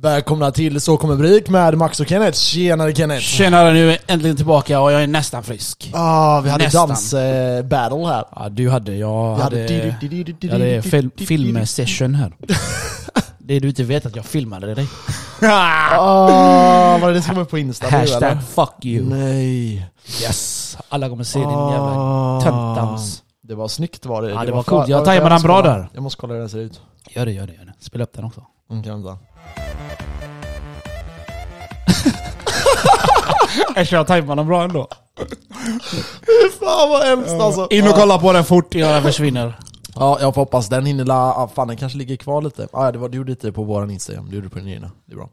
Välkomna till Så kommer Brik med Max och Kenneth. Tjenare Kenneth! Tjenare, nu är jag äntligen tillbaka och jag är nästan frisk. Ah, vi hade Nästan. dans-battle här. Ja, du hade, jag Vi hade, jag hade fil, filmsession här. Det du inte vet att jag filmade dig. Ah, var det det som kom upp på Insta nu eller? Hashtag fuck you. Nej. Yes. Alla kommer se din jävla Ah. töntdans. Det var snyggt var det. Ja, det var coolt. Jag jag- tajmade jag den bra där. Jag måste kolla hur den ser ut. Gör det, gör det, gör det. Spela upp den också. Mm, kan vänta. Jag kör tajmade den bra ändå. Fan vad hemskt alltså. In och kolla på den fort innan den försvinner. Ja, jag får hoppas den hinner la... Ah, fan den kanske ligger kvar lite. Ah, ja, det var, du gjorde inte det på våran Instagram, du gjorde det på din egna. Det är bra.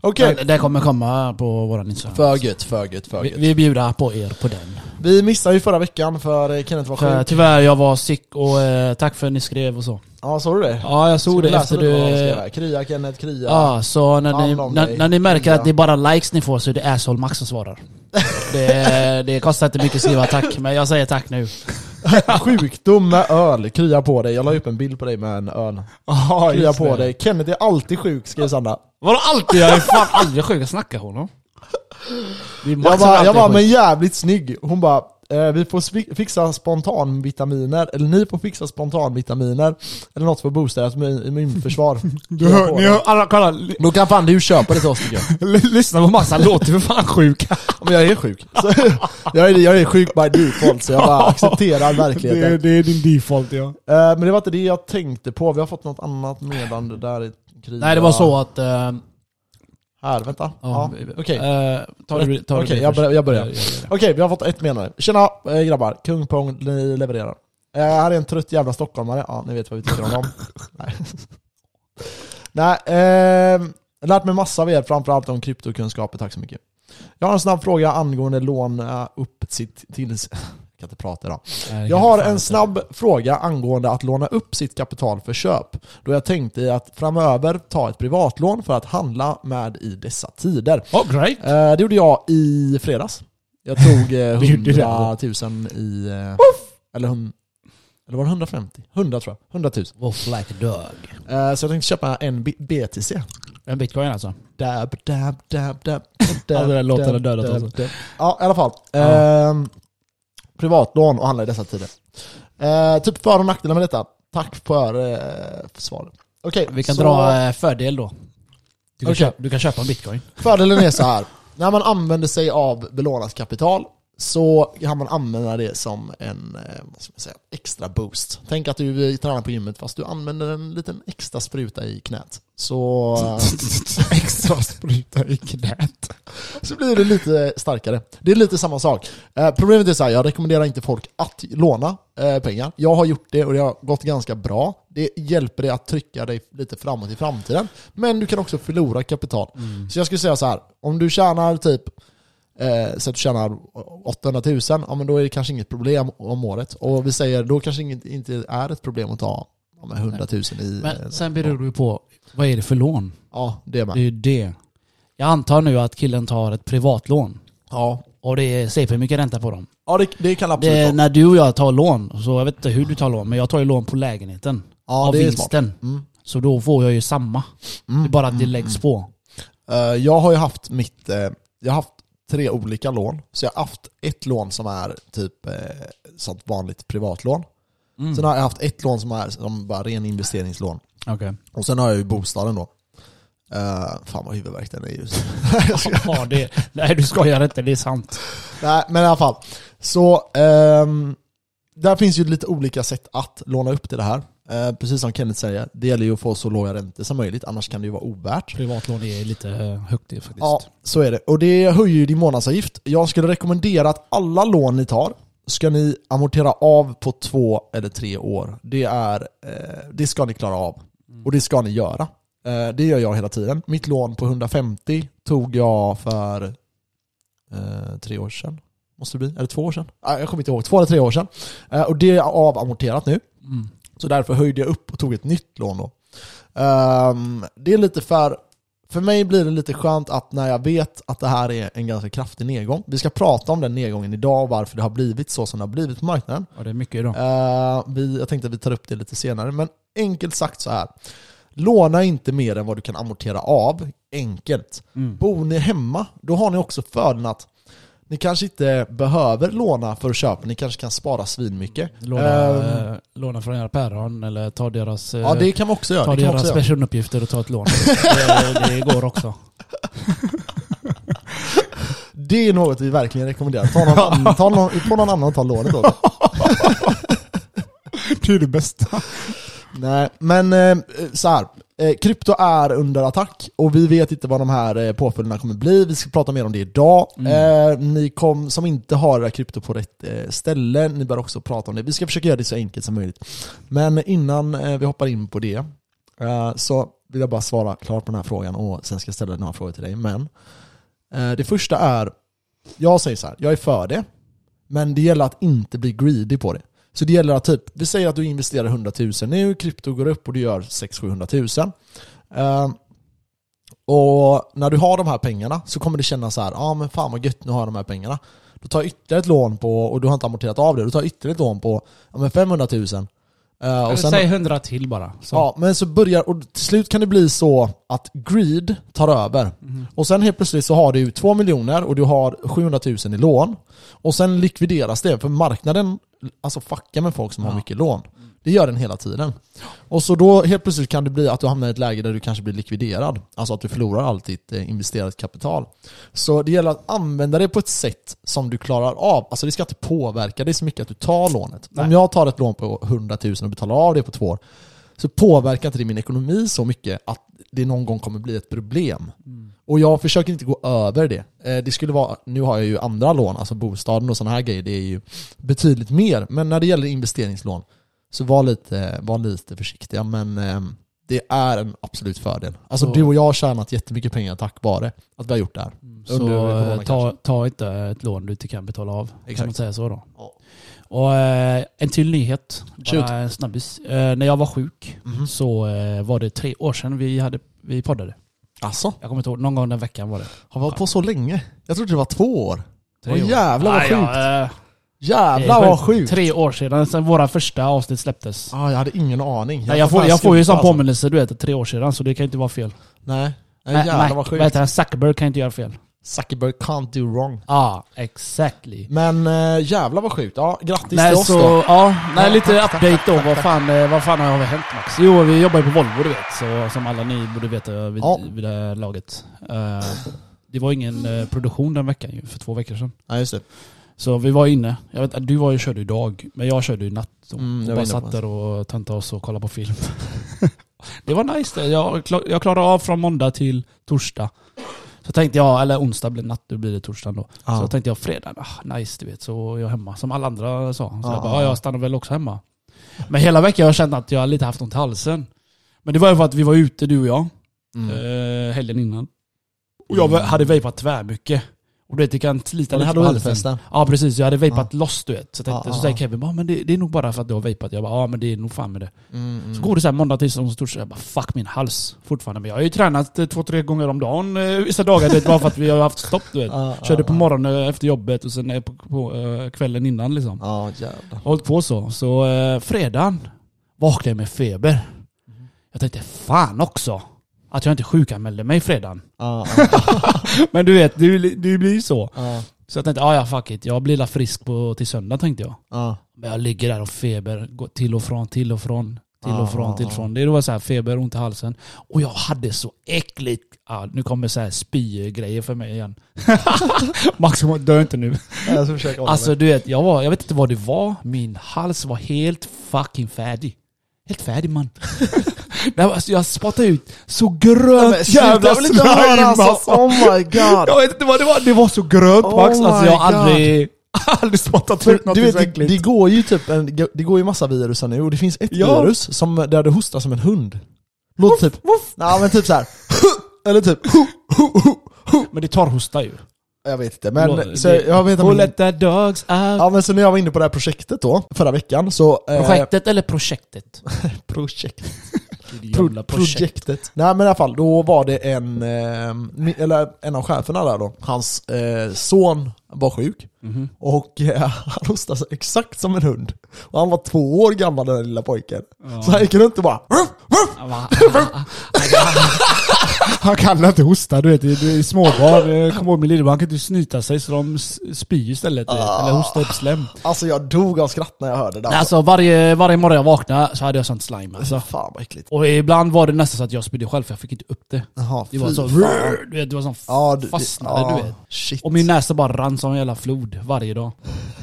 Okej. Den, den kommer komma på våran Instagram. För gött, för gött, för vi, gött. vi bjuder på er på den. Vi missade ju förra veckan för eh, Kenneth var sjuk. tyvärr, jag var sick och eh, tack för att ni skrev och så. Ja, såg du det? Ja, jag Ska såg vi det efter du... Krya Kenneth, krya. Ja, så när ni, när, när ni märker att det är bara likes ni får så är det asshole Max som svarar. Det, det kostar inte mycket att skriva tack, men jag säger tack nu. Sjukdom med öl, krya på dig. Jag la upp en bild på dig med en öl. Ja, Krya på dig. Kenneth är alltid sjuk, skrev Sandra. Vadå alltid? Jag är fan aldrig sjuk, jag snackar honom. Det Jag bara, jag bara, men jävligt snygg. Hon bara, vi får fixa spontanvitaminer, eller ni får fixa spontanvitaminer, eller något för att boosta ert immun- immunförsvar. Du hör, ni hör, alla, kolla, Då kan fan du köpa det till oss tycker jag. lyssna på Max, han låter för fan sjuk. Men jag är sjuk. Så, jag, är, jag är sjuk by default, så jag bara accepterar verkligheten. det är din default ja. Eh, men det var inte det jag tänkte på, vi har fått något annat meddelande där i krya. Nej det var så att... eh, Här, vänta. Ja, ja, Okej, eh, ta det, ta det Okej, du jag först. börjar- jag börjar. Ja, ja, ja. Okej, vi har fått ett meddelande. Tjena eh, grabbar, Kung Pong ni levererar. Eh, här är en trött jävla stockholmare, ja ni vet vad vi tycker om dem. Nej, Nej eh, lärt mig massa av er, framförallt om kryptokunskaper, tack så mycket. Jag har en snabb fråga angående låna upp sitt till... Jag kan inte prata idag. Jag har en snabb fråga angående att låna upp sitt kapital för köp. Då jag tänkte i att framöver ta ett privatlån för att handla med i dessa tider. Oh great! Eh, det gjorde jag i fredags. Jag tog eh, Du gjorde det 100 000 i... Eh, eller, eller var det 150? 100 tror jag. 100 000. Wolf like a dog. Eh, så jag tänkte köpa en BTC. En bitcoin alltså? Dab, dab, dab, dab, Ja, det där låten har dödat dab, oss. dab. Ja, i alla fall. Ja. Ehm, privatlån och handla i dessa tider. Eh, typ för och nackdelar med detta. Tack för, eh, för svaret. Okej, Vi kan så dra eh, fördel då. Du kan, Okej. köpa, du kan köpa en bitcoin. fördelen är så här. När man använder sig av belånat kapital så kan man använda det som en eh, vad ska man säga, extra boost. Tänk att du eh, tränar på gymmet fast du använder en liten extra spruta i knät. Så, eh, Extra spruta i knät. så blir det lite starkare. Det är lite samma sak. Problemet är så här, jag rekommenderar inte folk att låna pengar. Jag har gjort det och det har gått ganska bra. Det hjälper dig att trycka dig lite framåt i framtiden. Men du kan också förlora kapital. Så jag skulle säga så här, om du tjänar typ Eh, så att du tjänar 800 000, ja men då är det kanske inget problem om året. Och vi säger, då kanske inget, inte är ett problem att ta ja, men 100 000 i... Men sen beror det ju på, vad är det för lån? Ja, det med. Det är ju det. Jag antar nu att killen tar ett privatlån. Ja, Och det är för mycket ränta på dem. ja det, det kan absolut Det vara. när du och jag tar lån, så jag vet inte hur du tar lån, men jag tar ju lån på lägenheten. Ja, av det vinsten. Mm. Så då får jag ju samma. Mm. Det är bara att det läggs på. Eh, jag har ju haft mitt, eh, jag har haft tre olika lån. Så jag har haft ett lån som är typ eh, sånt vanligt privatlån. Mm. Sen har jag haft ett lån som är som bara ren investeringslån. Okej. Och sen har jag ju bostaden då. Uh, fan vad huvudvärk den är just Ja, det, nej du skojar inte, det är sant. Nej, men i alla fall. Så, ehm, där finns ju lite olika sätt att låna upp till det här. Eh, precis som Kenneth säger, det gäller ju att få så låga räntor som möjligt, annars kan det ju vara ovärt. Privatlån är lite eh, högt det faktiskt. Ja, så är det. Och det höjer ju din månadsavgift. Jag skulle rekommendera att alla lån ni tar ska ni amortera av på två eller tre år. Det, är, eh, det ska ni klara av. Och det ska ni göra. Det gör jag hela tiden. Mitt lån på 150 tog jag för tre år sedan. Måste det bli? Eller två år sedan? Jag kommer inte ihåg. Två eller tre år sedan. Och det är avamorterat nu. Mm. Så därför höjde jag upp och tog ett nytt lån då. Ehm, det är lite för... För mig blir det lite skönt att när jag vet att det här är en ganska kraftig nedgång. Vi ska prata om den nedgången idag och varför det har blivit så som det har blivit på marknaden. Ja, det är mycket idag. Eh, vi, jag tänkte att vi tar upp det lite senare, men enkelt sagt så här. Låna inte mer än vad du kan amortera av. enkelt. Mm. Bor ni hemma, då har ni också fördelen att ni kanske inte behöver låna för att köpa, ni kanske kan spara svinmycket. Låna, eh, låna från era päron eller ta deras, eh, Ja det kan man också göra. ta deras också personuppgifter och ta ett lån. det, det går också. Det är något vi verkligen rekommenderar. Ta någon, annan, ta någon, få någon annan att ta lånet åt. Det är det bästa. Nej, men eh, så här. Eh, krypto är under attack och vi vet inte vad de här eh, påföljderna kommer bli. Vi ska prata mer om det idag. Eh, ni kom, som inte har era krypto på rätt eh, ställe, ni bör också prata om det. Vi ska försöka göra det så enkelt som möjligt. Men innan eh, vi hoppar in på det eh, så vill jag bara svara klart på den här frågan och sen ska jag ställa några frågor till dig. Men det första är, jag säger så här, jag är för det, men det gäller att inte bli greedy på det. Så det gäller att typ, vi säger att du investerar 100 000 nu, krypto går upp och du gör 600-700 000. Ehm, och när du har de här pengarna så kommer det kännas så här, ja ah, men fan vad gött, nu har jag de här pengarna. Då tar jag ytterligare ett lån på, och du har inte amorterat av det, då tar jag ytterligare ett lån på ja, men 500 000. Eh, och sen, Säg hundra till bara. Så. Ja, men så börjar, och till slut kan det bli så att greed tar över. Och sen helt plötsligt så har du 2 miljoner och du har 700 000 i lån. Och sen likvideras det, för marknaden alltså fuckar med folk som har Ja. mycket lån. Det gör den hela tiden. Och så då helt plötsligt kan det bli att du hamnar i ett läge där du kanske blir likviderad. Alltså att du förlorar allt ditt eh, investerat kapital. Så det gäller att använda det på ett sätt som du klarar av. Alltså det ska inte påverka dig så mycket att du tar lånet. Nej. Om jag tar ett lån på 100 000 och betalar av det på två år, så påverkar inte det min ekonomi så mycket att det någon gång kommer bli ett problem. Och jag försöker inte gå över det. Eh, Det skulle vara, nu har jag ju andra lån, alltså bostaden och sådana här grejer, det är ju betydligt mer. Men när det gäller investeringslån, så var lite, var lite försiktiga. Men eh, det är en absolut fördel. Alltså Så- du och jag har tjänat jättemycket pengar tack vare att vi har gjort det här. Så Under corona eh, ta, kanske. ta inte ett lån du inte kan betala av. Kan Exakt. man säga så då. Ja. Och eh, en till nyhet. Bara en snabbis. Eh, när jag var sjuk Mhm. så eh, var det tre år sedan vi, hade, vi poddade. Alltså, Jag kommer inte ihåg, någon gång den veckan var det. har vi hållit på så länge? Jag trodde det var två år. Tre Åh, år. jävlar vad sjukt. ja, eh, Jävlar vad sjukt! Tre år sedan, sen våra första avsnitt släpptes. Ah, jag hade ingen aning. Nej, jag, får jag får ju sån alltså. påminnelse du vet, tre år sedan, så det kan inte vara fel. Nej, Nej Nej, jävlar vad Vad sjukt. heter han? Zuckerberg kan inte göra fel. Zuckerberg can't do wrong. Ja, ah, exactly. Men äh, jävlar vad sjukt. Ja, grattis Nej, till oss så, då. ja, nej, lite tack, update tack, då. tack, Vad fan, eh, vad fan har hänt Max? Jo, vi jobbar ju på Volvo du vet, så, som alla ni borde veta vid, Ja. vid det här laget. Eh, det var ingen eh, produktion den veckan ju, för två veckor sedan. Ja, just det. Så vi var inne. Jag vet, du var ju, körde ju dag, men jag körde ju natt. Och, Mm, bara satt där och tantade oss och kollade på film. det var nice det. Jag, jag klarade av från måndag till torsdag. Så tänkte jag, eller onsdag blir natt, då blir det torsdag då. Ja. Så tänkte jag fredag, ah, nice du vet, så är jag hemma. Som alla andra sa. Så Ja, jag bara, ja, jag stannar väl också hemma. Men hela veckan har jag känt att jag lite haft ont i halsen. Men det var ju för att vi var ute du och jag, Mm. eh, helgen innan. Och jag hade vapat tvärmycket. Och du vet, det kan slita Ja, det lite på halsen. Ja precis, jag hade vapat loss du vet. Så, tänkte, Ja, så ja, säger ja. Kevin bara, men det, det är nog bara för att du har vapat. Jag bara, ja men det är nog fan med det. Mm, mm. Så går det så här måndag, tisdag, onsdag, torsdag. Jag bara, fuck min hals fortfarande. Men jag har ju tränat eh, två, tre gånger om dagen eh, vissa dagar. Du vet, bara för att vi har haft stopp du vet. Ja, Körde ja, på ja. morgonen efter jobbet och sen eh, på, på eh, kvällen innan liksom. Ja, jävlar. Hållit på så. Så eh, fredagen vaknade jag med feber. Jag tänkte, fan också. Att jag inte sjukanmälde mig fredagen. Ja, ja, Men du vet, det, det blir ju så. ja, Så jag tänkte, ah, ja fuck it. Jag blir la frisk på, till söndag tänkte jag. ja. Men jag ligger där och feber, går till och från, till och från, till Ah, och från, till och ah, från. Det var så här feber, ont i halsen. Och jag hade så äckligt, ah, nu kommer så här spy-grejer för mig igen. Max, dö inte nu. Hålla Alltså du vet, jag, var, jag vet inte vad det var. Min hals var helt fucking färdig. Helt färdig man. Nej, alltså, jag spottade ut så grönt Sluta, jävla slime alltså. alltså. Oh my god. Jag vet inte vad det var, det var så grönt Oh Max. Alltså jag har aldrig, aldrig spottat ut något du vet, så det, äckligt. det går ju typ en, det går ju massa virus här nu och det finns ett Ja. virus som, där du hostar som en hund. Låt typ, nej men typ så här. Eller typ, Men det tar hosta ju. jag vet inte men, Det- så jag vet att Who min, let the dogs out. Ja men så när jag var inne på det här projektet då, förra veckan så... eh, Projektet Pro, Pro, projektet. Nej men i alla fall, då var det en, eh, eller en av cheferna där då, hans eh, son var sjuk. Mhm. Och eh, han hostade så exakt som en hund. Och han var två år gammal den där lilla pojken. Så han gick runt och bara "Ruff, ruff." Ja, va? Han kan inte hosta, du vet. Det är småbarn. Jag kommer ihåg min lillebror, han kan inte snyta sig så de spyr istället. vet. Eller hosta upp slem. Alltså jag dog av skratt när jag hörde det. Alltså varje, varje morgon jag vaknade så hade jag sånt slime alltså. Fan vad äckligt. Och ibland var det nästan så att jag spydde själv för jag fick inte upp det. Jaha, Det var så, fan. du vet, det var som Ja, du, fastnade ja, du vet. Shit. Och min näsa bara rann som en jävla flod varje dag.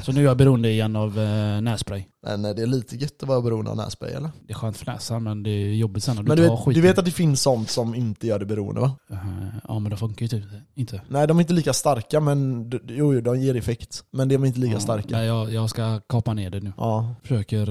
Så nu är jag beroende igen av eh, nässpray. Men eh, det är lite gött att vara beroende av nässpray eller? Det är skönt för näsan men det är jobbigt sen när du Men du tar vet, skiten. du vet att det finns sånt som inte gör det beroende va? Eh, Ja men det funkar ju typ inte. Nej de är inte lika starka men jo, jo de ger effekt. Men de är inte lika starka. Nej jag, jag ska kapa ner det nu. Ja. Försöker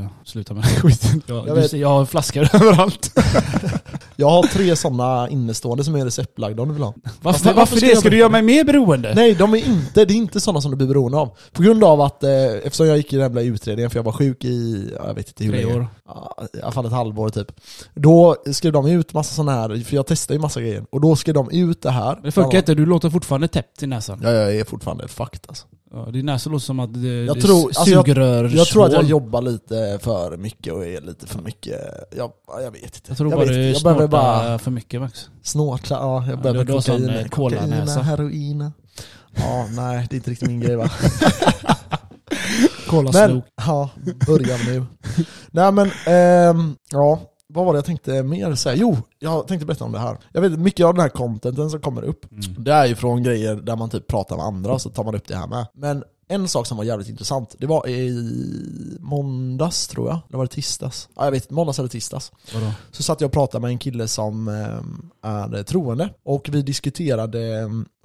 eh, sluta med den skiten. Jag, Jag jag har flaskor överallt. Jag har tre sådana innestående som är receptlagda om du vill ha. Varför, varför varför, ska det? jag Ska du göra mig mer beroende? Nej, de är inte, det är inte sådana som du blir beroende av. På grund av att, eh, eftersom jag gick i den jävla utredningen för jag var sjuk i, ja, jag vet inte hur Tre länge. år. Ja, I alla fall ett halvår typ. Då skrev de ut massa sådana här, för jag testade ju massa grejer. Och då skrev de ut det här. Det funkar inte, du låter fortfarande täppt i näsan. Ja, jag är fortfarande fucked alltså. Ja, din näsa låter som att det, Jag det tror- alltså jag- Jag tror att jag jobbar lite för mycket och är lite för mycket, jag, ja, jag vet inte. Jag tror jag bara du snortar bara för mycket Max. snorta, ja jag Ja, behöver sån, kokain, eh, kokain, heroin. Ja, nej det är inte riktigt min grej va. Kola Men, snok. ja, börja nu. Nej men, ehm, ja, vad var det jag tänkte mer säga? Jo, jag tänkte berätta om det här. Jag vet mycket av den här contenten som kommer upp, Mm. det är ju från grejer där man typ pratar med andra, så tar man upp det här med. Men en sak som var jävligt intressant, det var i måndags tror jag, eller var det tisdags? Ja, jag vet inte, måndags eller tisdags. Vadå? Så satt jag och pratade med en kille som eh, är troende, och vi diskuterade,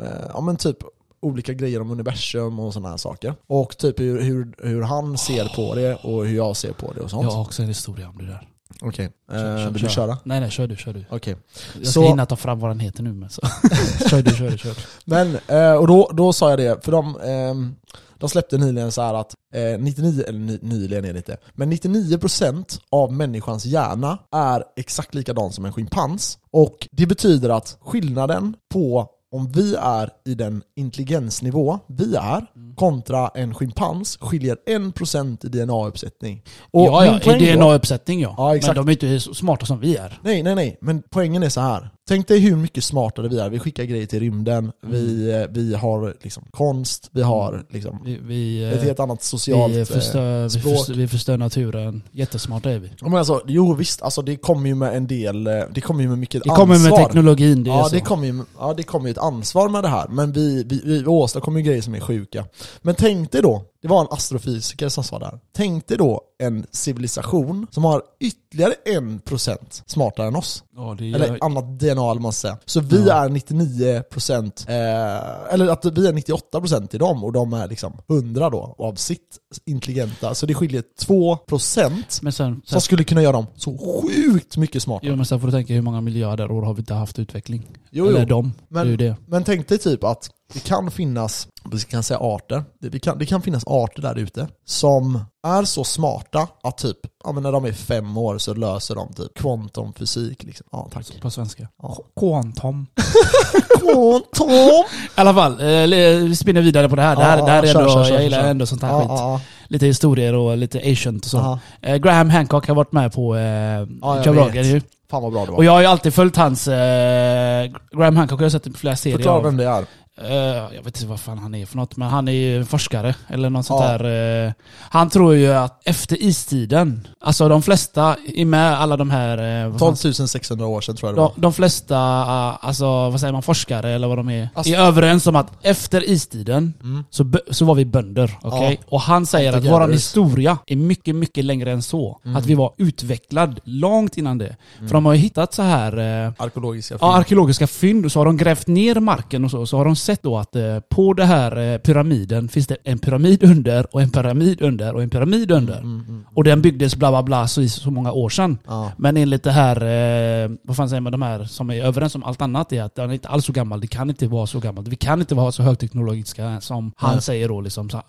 eh, ja men typ olika grejer om universum och sådana här saker. Och typ hur, hur, hur han ser på det och hur jag ser på det och sånt. Jag har också en historia om det där. Okej, Kör, eh, kör, vill kör. du köra? Nej nej, kör du, kör du. Okej. Jag ska Så- hinna ta fram vad den heter nu men så. kör du, kör du, kör du. Men, eh, och då, då sa jag det, för de, ehm, de släppte nyligen så här att eh, 99, eller ny, nyligen är det inte, men 99% av människans hjärna är exakt likadan som en schimpans. Och det betyder att skillnaden på om vi är i den intelligensnivå vi är kontra en schimpans skiljer 1% i DNA-uppsättning. Och ja ja, i DNA-uppsättning ja. Ja, exakt. Men de är inte så smarta som vi är. Nej, nej, nej. Men poängen är så här. Tänk dig hur mycket smartare vi är. Vi skickar grejer till rymden, vi, eh, vi har liksom konst, vi har liksom Vi, vi, ett eh, helt annat socialt vi, eh, förstör, vi, språk. förstör, vi förstör naturen. Jättesmarta är vi. Men alltså, jo visst, alltså det kommer ju med en del, eh, det kommer ju med mycket Det kommer ansvar. med teknologin, det ja, det kommer ju, ja, det kommer ju ett ansvar med det här, men vi, vi, vi åstadkommer ju grejer som är sjuka. Men tänk dig då, det var en astrofysiker som sa där, tänk dig då en civilisation som har ytterligare 1% smartare än oss. ja, det Eller gör, annat DNA eller man säga. Så vi Ja. är 99% eh, eller att vi är 98% i dem och de är liksom 100 då av sitt intelligenta. Så det skiljer 2% men sen, sen, som skulle kunna göra dem så sjukt mycket smartare. jo, men sen får du tänka hur många miljarder år har vi inte haft utveckling? Jo, Eller jo. de. Men- det är ju det. Men tänk dig typ att det kan finnas, vi kan säga arter, det, kan, det kan finnas arter där ute som är så smarta att typ, ja men när de är fem år så löser de typ kvantumfysik liksom. Ja tack. På svenska. Ja. Quantum. Kvantum! I alla fall, eh, vi spinner vidare på det här. Det här, Ja, det här är kör, ändå, kör, kör, jag gillar ändå sånt här Ja, skit. ja, Lite historier och lite ancient och så. ja. Eh, Graham Hancock har varit med på eh, jag Joe. Rogan ju. Fan vad bra det var. Och jag har ju alltid följt hans... Eh, Graham Hancock har jag sett i flera serier Förklara vem det är. Eh, jag vet inte vad fan han är för något, men han är ju en forskare eller något sånt Ja. där. eh, han tror ju att efter istiden, alltså de flesta är med alla de här... fan 12 600 år sedan tror jag det de, var. de flesta, eh, alltså vad säger man, forskare eller vad de är, Alltså- är överens om att efter istiden Mm. så, så var vi bönder. okej? Och han säger att vår historia är mycket, mycket längre än så. Mm. Att vi var utvecklad långt innan det. För de har ju hittat så här Arkeologiska Ja, fynd. arkeologiska fynd och så har de grävt ner marken och så, så har de sett då att eh, på det här eh, pyramiden finns det en pyramid under och en pyramid under och en pyramid under. Mm, mm. Och den byggdes bla bla bla så, så många år sedan. Ja. Men enligt det här, eh, vad fan säger man, de här som är överens om allt annat är att den är inte alls så gammal, det kan inte vara så gammalt. Vi kan inte vara så högteknologiska som han säger då liksom. Så,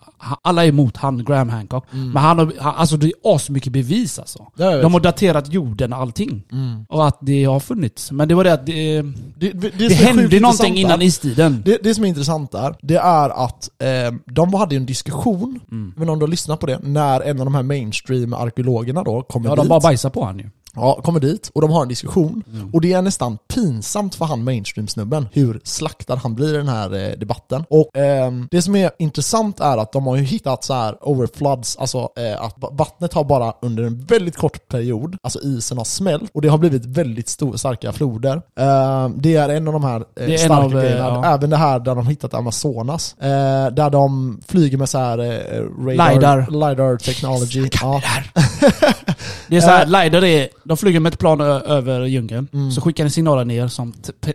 alla är emot han, Graham Hancock. Mm. Men han har, alltså det är asmycket bevis alltså. De har daterat jorden och allting. Mm. Och att det har funnits. Men det var det att det, Det, det, det, hände någonting innan istiden. Det, det som är intressant där, det är att eh, de hade ju en diskussion, Mm. men om du har lyssnat på det, när en av de här mainstream-arkeologerna då kommer Ja, dit. de bara bajsar på han ju. Ja, kommer dit och de har en diskussion. Mm. Och det är nästan pinsamt för han mainstream-snubben hur slaktad han blir i den här eh, debatten. Och ehm, det som är intressant är att de har ju hittat så här overfloods, alltså eh, att va- vattnet har bara under en väldigt kort period, alltså isen har smält och det har blivit väldigt stor, starka floder. Ehm, det är en av de här eh, starka av, eh, grejerna. ja. Även det här där de hittat Amazonas, eh, där de flyger med så här eh, radar, LiDAR. LiDAR technology. Ja. Det är så här, LiDAR är, de flyger med ett plan över djungeln, Mm. så skickar en signaler ner som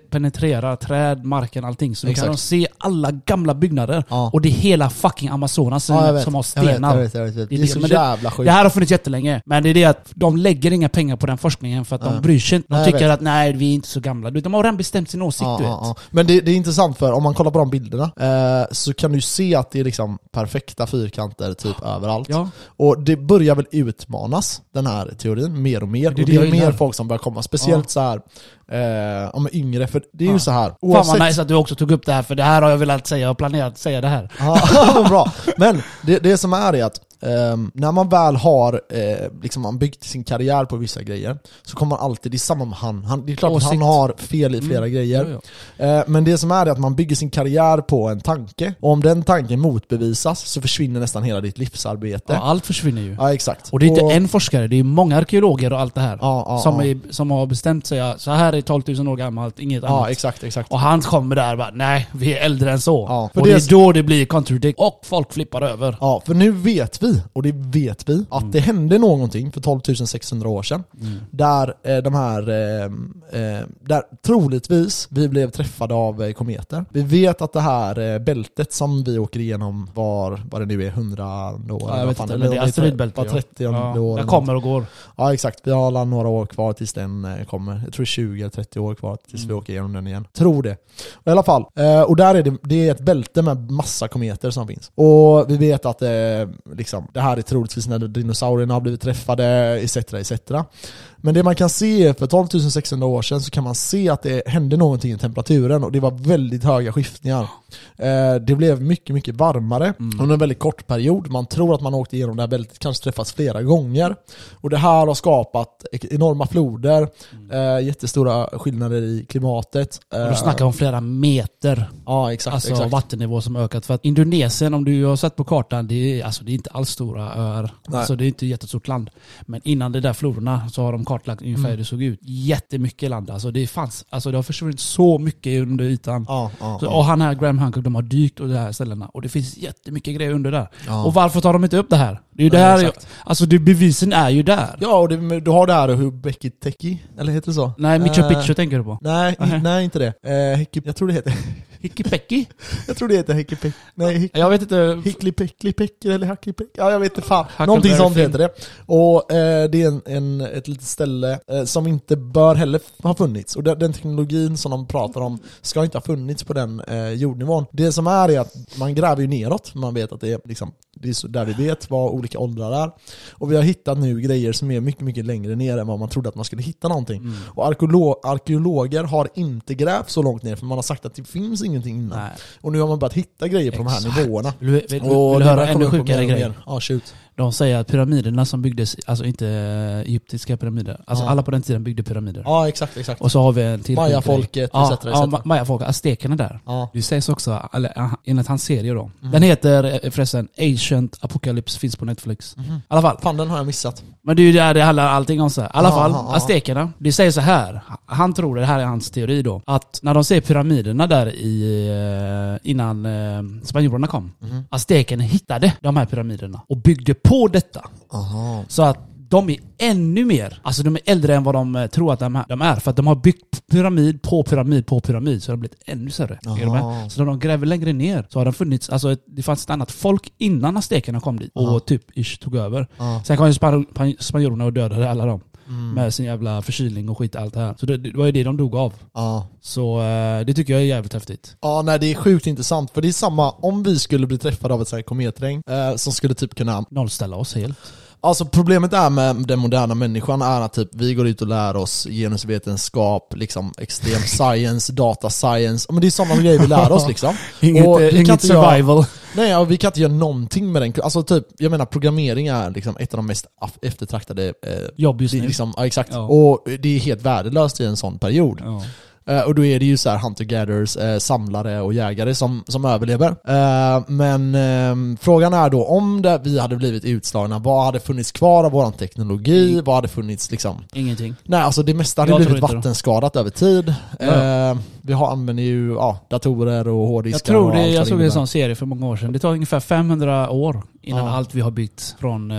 penetrerar träd, marken, allting. Så Exakt. kan de se alla gamla byggnader. Ja. Och det är hela fucking Amazonas Ja, som har stenar. jag vet, jag vet, jag vet. Det Det är är det. så Men det- jävla sjukt. Det här har funnits jättelänge, men det är det att de lägger inga pengar på den forskningen för att de Nej. bryr sig inte. De tycker att nej, vi är inte så gamla. De har redan bestämt sin åsikt Ja, du vet. ja, ja. Men det, det är intressant för om man kollar på de bilderna eh, så kan du se att det är liksom perfekta fyrkanter typ överallt. Ja. Och det börjar väl utmanas, den här teorin, mer och mer. Det är det det är mer folk som börjar komma, speciellt så här eh, om yngre, för det är ju Ja. så här. Fan oavsett- vad nice att du också tog upp det här, för det här har jag velat säga. Jag har planerat att säga det här. Ja, bra. Men det, det som är är att ehm, när man väl har eh, liksom man byggt sin karriär på vissa grejer så kommer man alltid, det är samma med han, han det är klart att han Åsikt. har fel i flera Mm. grejer. Ja, ja. Eh, Men det som är är att man bygger sin karriär på en tanke, och om den tanken motbevisas så försvinner nästan hela ditt livsarbete. Ja, Ja, allt försvinner ju. exakt. Och det är inte en forskare, det är många arkeologer och allt det här. Ja, ja, som, ja. är, som har bestämt sig, så här är 12 000 år gammalt, inget Ja, annat. exakt, exakt. Och han kommer där och bara, nej, vi är äldre än så. Ja, och det det är- är då det blir contradict, och folk flippar över. Ja, för nu vet vi, och det vet vi, att det hände någonting för 12 600 år sedan. Där eh, de här, eh, eh, där troligtvis vi blev träffade av eh, kometer. Vi vet att det här bältet som vi åker igenom var, vad det nu är, 100 år? Ja, jag vet inte, men det är om asteroidbälte. Var 30 ja. år. det kommer och går. Ja exakt, vi har några år kvar tills den kommer. Jag tror 20 eller 30 år kvar tills vi åker igenom den igen. Tror det. I alla fall, och där är det, det är ett bälte med massa kometer som finns. Och vi vet att eh, liksom, det här är troligtvis när dinosaurierna har blivit träffade, etc. etc. Men det man kan se för 12 600 år sedan så kan man se att det hände någonting i temperaturen och det var väldigt höga skiftningar. Eh, det blev mycket, mycket varmare under en väldigt kort period. Man tror att man åkte igenom det här bältet, kanske träffats flera gånger. Och det här har skapat enorma floder, eh, jättestora skillnader i klimatet. Och Eh, då snackar vi om flera meter. Ja, exakt. Alltså exakt. vattennivå som ökat. För att Indonesien, om du har sett på kartan, det är, alltså, det är inte alls stora öar. Nej. Alltså, det är inte ett jättestort land. Men innan de där floderna så har de kartlagt ungefär Mm. hur det såg ut. Jättemycket land. Alltså det, fanns, alltså, det har försvunnit så mycket under ytan. Ja, ja, Så, och han här, Graham Hancock, de har dykt på de här ställena. Och det finns jättemycket grejer under där. Och varför tar de inte upp det här? Det är ju där, exakt. alltså det, bevisen är ju där. Ja, och det, du har det här Hubeki Teki, eller heter det så? Nej, Micho Eh, Picchu tänker du på. Nej, Nej. nej inte det. Hicki, jag tror det heter, Hickipecki? jag tror det heter Hickipek, nej Hick, Jag vet inte. Hicklipecklipeck eller Hackipeck, ja jag vet inte fan. Någonting sånt heter det. Och eh, det är en, en, ett litet ställe eh, som inte bör heller ha funnits. Och den, den teknologin som de pratar om ska inte ha funnits på den eh, jordnivån. Det som är är att man gräver ju neråt, man vet att det är liksom, det är så där vi vet vad olika åldrar är. Och vi har hittat nu grejer som är mycket, mycket längre ner än vad man trodde att man skulle hitta någonting. Mm. Och arkeolo- arkeologer har inte grävt så långt ner för man har sagt att det finns ingenting innan. Nej. Och nu har man börjat hitta grejer på de här Exakt. nivåerna. Vill vill, vill, Och vill du höra ännu sjukare grejer? Ja, shoot. De säger att pyramiderna som byggdes, alltså inte eh, egyptiska pyramider, alltså Ja. alla på den tiden byggde pyramider. Ja, exakt, exakt. Och så har vi en till Mayafolket, Ja, etc. ja ma- mayafolket, aztekerna där. Ja. Det sägs också, ah, enligt hans serie då. Mhm. Den heter eh, förresten Ancient Apocalypse, finns på Netflix. Mhm. I alla fall. Fan, den har jag missat. Men det är ju där det handlar allting om så här. I alla Ja, fall, ja, aztekerna. Det säger så här. Han tror, det här är hans teori då, att när de ser pyramiderna där i, eh, innan eh, spanjorerna kom. Mhm. Aztekerna hittade de här pyramiderna och byggde på detta. Aha. Så att de är ännu mer, alltså de är äldre än vad de eh, tror att de är. För att de har byggt pyramid på pyramid på pyramid, så de har blivit ännu större. Aha. Så när de gräver längre ner så har det funnits, alltså det fanns ett annat folk innan aztekerna kom dit och Aha. typ ish tog över. Ja. Sen kom ju span- pan- spanjorerna och dödade alla dem. Mm. Med sin jävla förkylning och skit allt det här. Så det, det var ju det de dog av. Ja. Så eh, det tycker jag är jävligt häftigt. Ja, nej det är sjukt intressant, för det är samma om vi skulle bli träffade av ett sånt här kometregn, eh, som skulle typ kunna Nollställa oss helt. Alltså problemet är med den moderna människan är att typ, vi går ut och lär oss genusvetenskap, liksom extrem science, data science, men det är sådana grejer vi lär oss liksom. Inget, Och vi eh, inget inte göra- survival. Nej, och vi kan inte göra någonting med den. Alltså typ, jag menar programmering är liksom ett av de mest eftertraktade eh, Jobb just nu. liksom, ja, exakt. Ja. Och det är helt värdelöst i en sån period. Ja. Eh, och då är det ju så här hunter-gatherers, eh, samlare och jägare som, som överlever. Eh, men ehm, frågan är då, om det, vi hade blivit utslagna, vad hade funnits kvar av våran teknologi? Mm. Vad hade funnits liksom? Ingenting. Nej, alltså det mesta hade Jag blivit vattenskadat över tid. Ja. Vi har, använder ju ja, datorer och hårddiskar Jag tror det, jag såg en sån serie för många år sedan. Det tar ungefär 500 år innan Ja. allt vi har byggt från eh,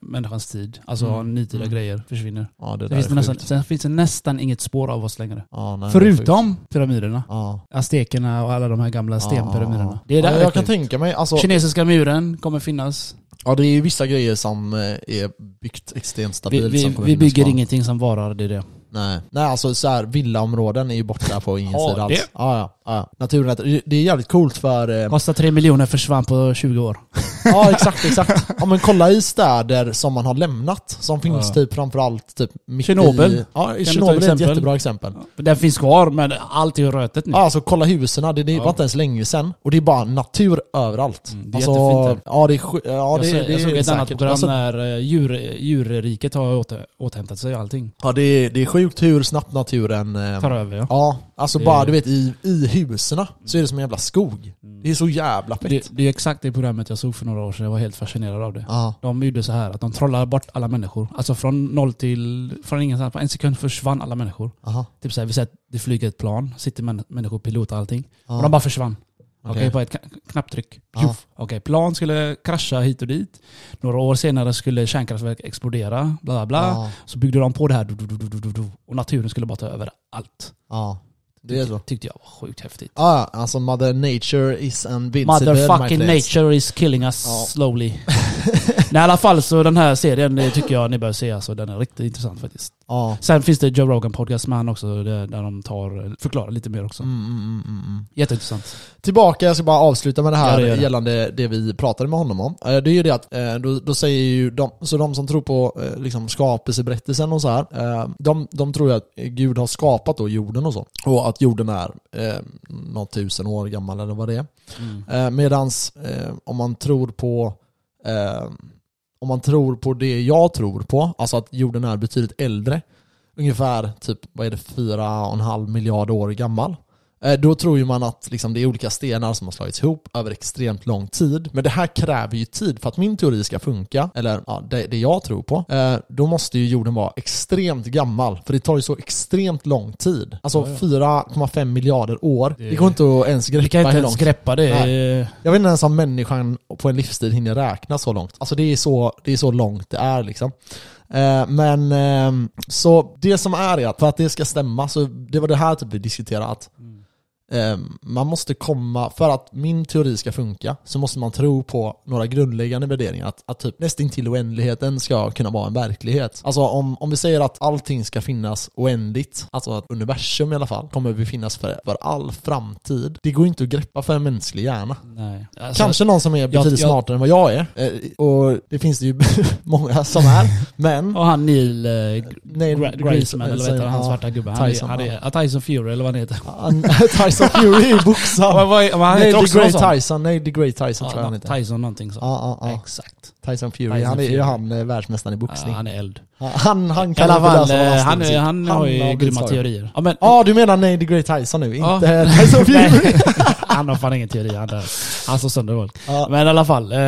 människans tid, alltså Mm. nutida Mm. grejer, försvinner. Ja, det Sen där finns, det nästan, sen finns det nästan inget spår av oss längre. Ja, nej, det. Förutom pyramiderna. Ja. Aztekerna och alla de här gamla stenpyramiderna. Det är där ja, det jag kan tänka mig, alltså, Kinesiska muren kommer finnas. ja det är ju vissa grejer som eh, är byggt extremt Vi, stabilt vi, vi finnas bygger kvar. ingenting som varar, det är det. Nej, nej alltså så här, villaområden är ju borta på ingen sida alls. det- Ja, ja, ja. Naturen, är- det är jävligt coolt för... Eh, Kostar 3 miljoner försvann på 20 år. ja exakt, exakt. Ja men kolla i städer som man har lämnat, som finns Ja. typ framförallt typ mitt Tjernobyl. i... Ja, Tjernobyl är ett jättebra exempel. Den finns kvar, men allt är ju rötet nu. Ja, alltså kolla husen, det, det Ja. var inte ens länge sedan. Och det är bara natur överallt. Mm, det är alltså, jättefint Ja, det är, ja, jag, det, såg, det jag såg är ett annat program Alltså, när eh, djur, djurriket har åter, återhämtat sig och allting. ja, det, är, det är sjukt hur snabbt naturen... Eh, Tar över ja. Ja, alltså Det- bara du vet i, i husen så är det som en jävla skog. Det är så jävla fett. Det, det är exakt det programmet jag såg för några år sedan, jag var helt fascinerad av det. Ja. De gjorde så här att de trollade bort alla människor. Alltså från noll till, från ingenstans, på en sekund försvann alla människor. Aha. Typ såhär, vi säger att det flyger ett plan, sitter män, människor, pilot och allting. Ja. Och de bara försvann. Okej, Okej. på ett kna- knapptryck. Okej, plan skulle krascha hit och dit. Några år senare skulle kärnkraftverk explodera, bla bla bla. Så byggde de på det här, du, du, du, du, du, du, och naturen skulle bara ta över allt. Det är så. Tyckte jag var sjukt häftigt. Ja, alltså mother nature is invincible Motherfucking nature is killing us Ja. slowly. Nej i alla fall så den här serien det tycker jag ni bör se alltså. Den är riktigt intressant faktiskt. Ja. Sen finns det Joe Rogan podcast med han också där, de tar, förklarar lite mer också. Mm, mm, mm, mm, mm. Jätteintressant. Tillbaka, jag ska bara avsluta med det här Ja, det det. gällande det vi pratade med honom om. Det är ju det att, eh, då, då säger ju de, så de som tror på eh, liksom skapelseberättelsen och så här, eh, de, de tror ju att Gud har skapat då jorden och så. Och att jorden är eh, något tusen år gammal eller vad det är. Mm. Eh, medans eh, om man tror på eh, om man tror på det jag tror på, alltså att jorden är betydligt äldre, ungefär typ, vad är det, 4,5 miljarder år gammal. Eh, Då tror ju man att liksom, det är olika stenar som har slagits ihop över extremt lång tid. Men det här kräver ju tid för att min teori ska funka, eller ja, det, det jag tror på. Eh, då måste ju jorden vara extremt gammal, för det tar ju så extremt lång tid. Alltså Ja, ja. 4,5 miljarder år. Det, Det- går inte att ens greppa Vi kan inte ens långt. greppa det. Jag vet inte ens om människan på en livstid hinner räkna så långt. Alltså det är så, det är så långt det är liksom. Eh, men ehm, så det som är är att för att det ska stämma, så det var det här typ vi diskuterade att man måste komma, för att min teori ska funka så måste man tro på några grundläggande värderingar. Att, att typ nästintill oändligheten ska kunna vara en verklighet. Alltså om, om vi säger att allting ska finnas oändligt, alltså att universum i alla fall, kommer vi finnas för, för all framtid. Det går inte att greppa för en mänsklig hjärna. Nej. Alltså, Kanske någon som är betydligt jag- smartare än vad jag är. Eh, Och det finns det ju många som är. Men... Och han Neil eh, Gra- Graceman, eller vad heter han, ja, svarta gubben? Han Tyson, han Tyson Fury eller vad han heter. Han, Tyson Fury är boxaren. Vad- han heter också Great. Tyson. Nej, The Great Tyson tror jag han Ja, heter. Tyson någonting så. Ja, ja, ja. Exakt. Tyson Fury. Tyson han är ju han eh, världsmästaren i Ja, boxning. han är eld. Han, han kan inte lösa eh, han, är- han har ju grymma teorier. Ja, men, Ja, du menar nej, The Great Tyson nu, Ja. inte Tyson Fury? Han har fan ingen teori. Han, han slår sönder folk. Ja. Men i alla fall. Eh,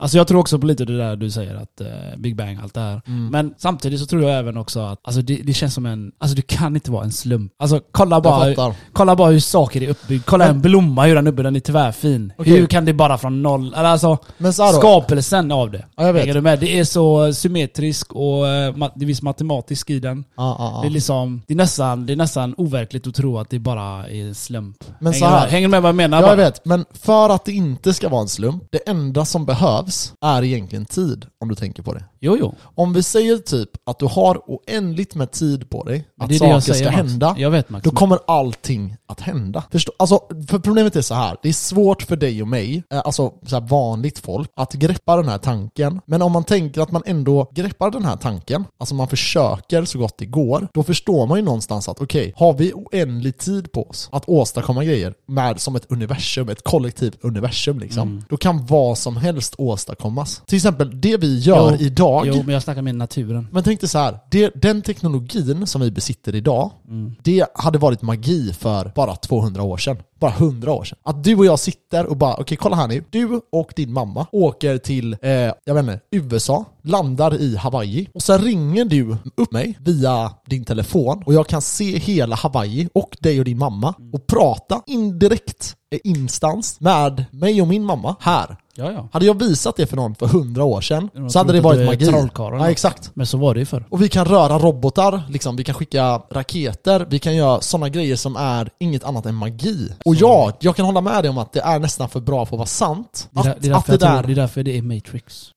alltså jag tror också på lite det där du säger, att eh, Big Bang, allt det här. Mm. Men samtidigt så tror jag även också att alltså det, det känns som en... Alltså det kan inte vara en slump. Alltså kolla bara, kolla bara hur saker är uppbyggda. Kolla Men- en blomma, hur den är uppbyggd, den är tvärfin. Okej. Hur kan det bara från noll... Alltså, Men då. skapelsen av det. Ja, jag vet. Du med? Det är så symmetrisk och eh, det finns matematisk i den. Ja, ja, Det är liksom, det är nästan, det är nästan overkligt att tro att det bara är en slump. Men hänger, så här- med? hänger du med vad jag menar? Ja, jag vet. Men för att det inte ska vara en slump, det enda som behövs är egentligen tid, om du tänker på det. Jo, jo. Om vi säger typ att du har oändligt med tid på dig att det är det saker säger, ska Max. hända, Jag vet Max. då kommer allting att hända. Förstå? Alltså, för problemet är så här. det är svårt för dig och mig, eh, alltså så vanligt folk, att greppa den här tanken. Men om man tänker att man ändå greppar den här tanken, alltså man försöker så gott det går, då förstår man ju någonstans att okej, har vi oändlig tid på oss att åstadkomma grejer med som ett universum, ett kollektivt universum liksom, Mm. då kan vad som helst åstadkommas. Till exempel det vi gör Jo, idag, Jo, men jag snackar med naturen. men tänk dig så här, det, den teknologin som vi besitter idag, Mm. det hade varit magi för bara 200 år sedan. Bara 100 år sedan. Att du och jag sitter och bara, okej kolla här nu. Du och din mamma åker till, eh, jag vet inte, USA, landar i Hawaii och sen ringer du upp mig via din telefon och jag kan se hela Hawaii och dig och din mamma och prata indirekt, eh, instans, med mig och min mamma här. Ja, ja. Hade jag visat det för någon för 100 år sedan De så hade det varit magi. Ja, exakt. Men så var det ju förr. Och vi kan röra robotar, liksom, vi kan skicka raketer, vi kan göra sådana grejer som är inget annat än magi. Och ja, jag kan hålla med dig om att det är nästan för bra för att vara sant. Det är, där, Att, det är, därför, det jag tror, där... det är därför det är Matrix.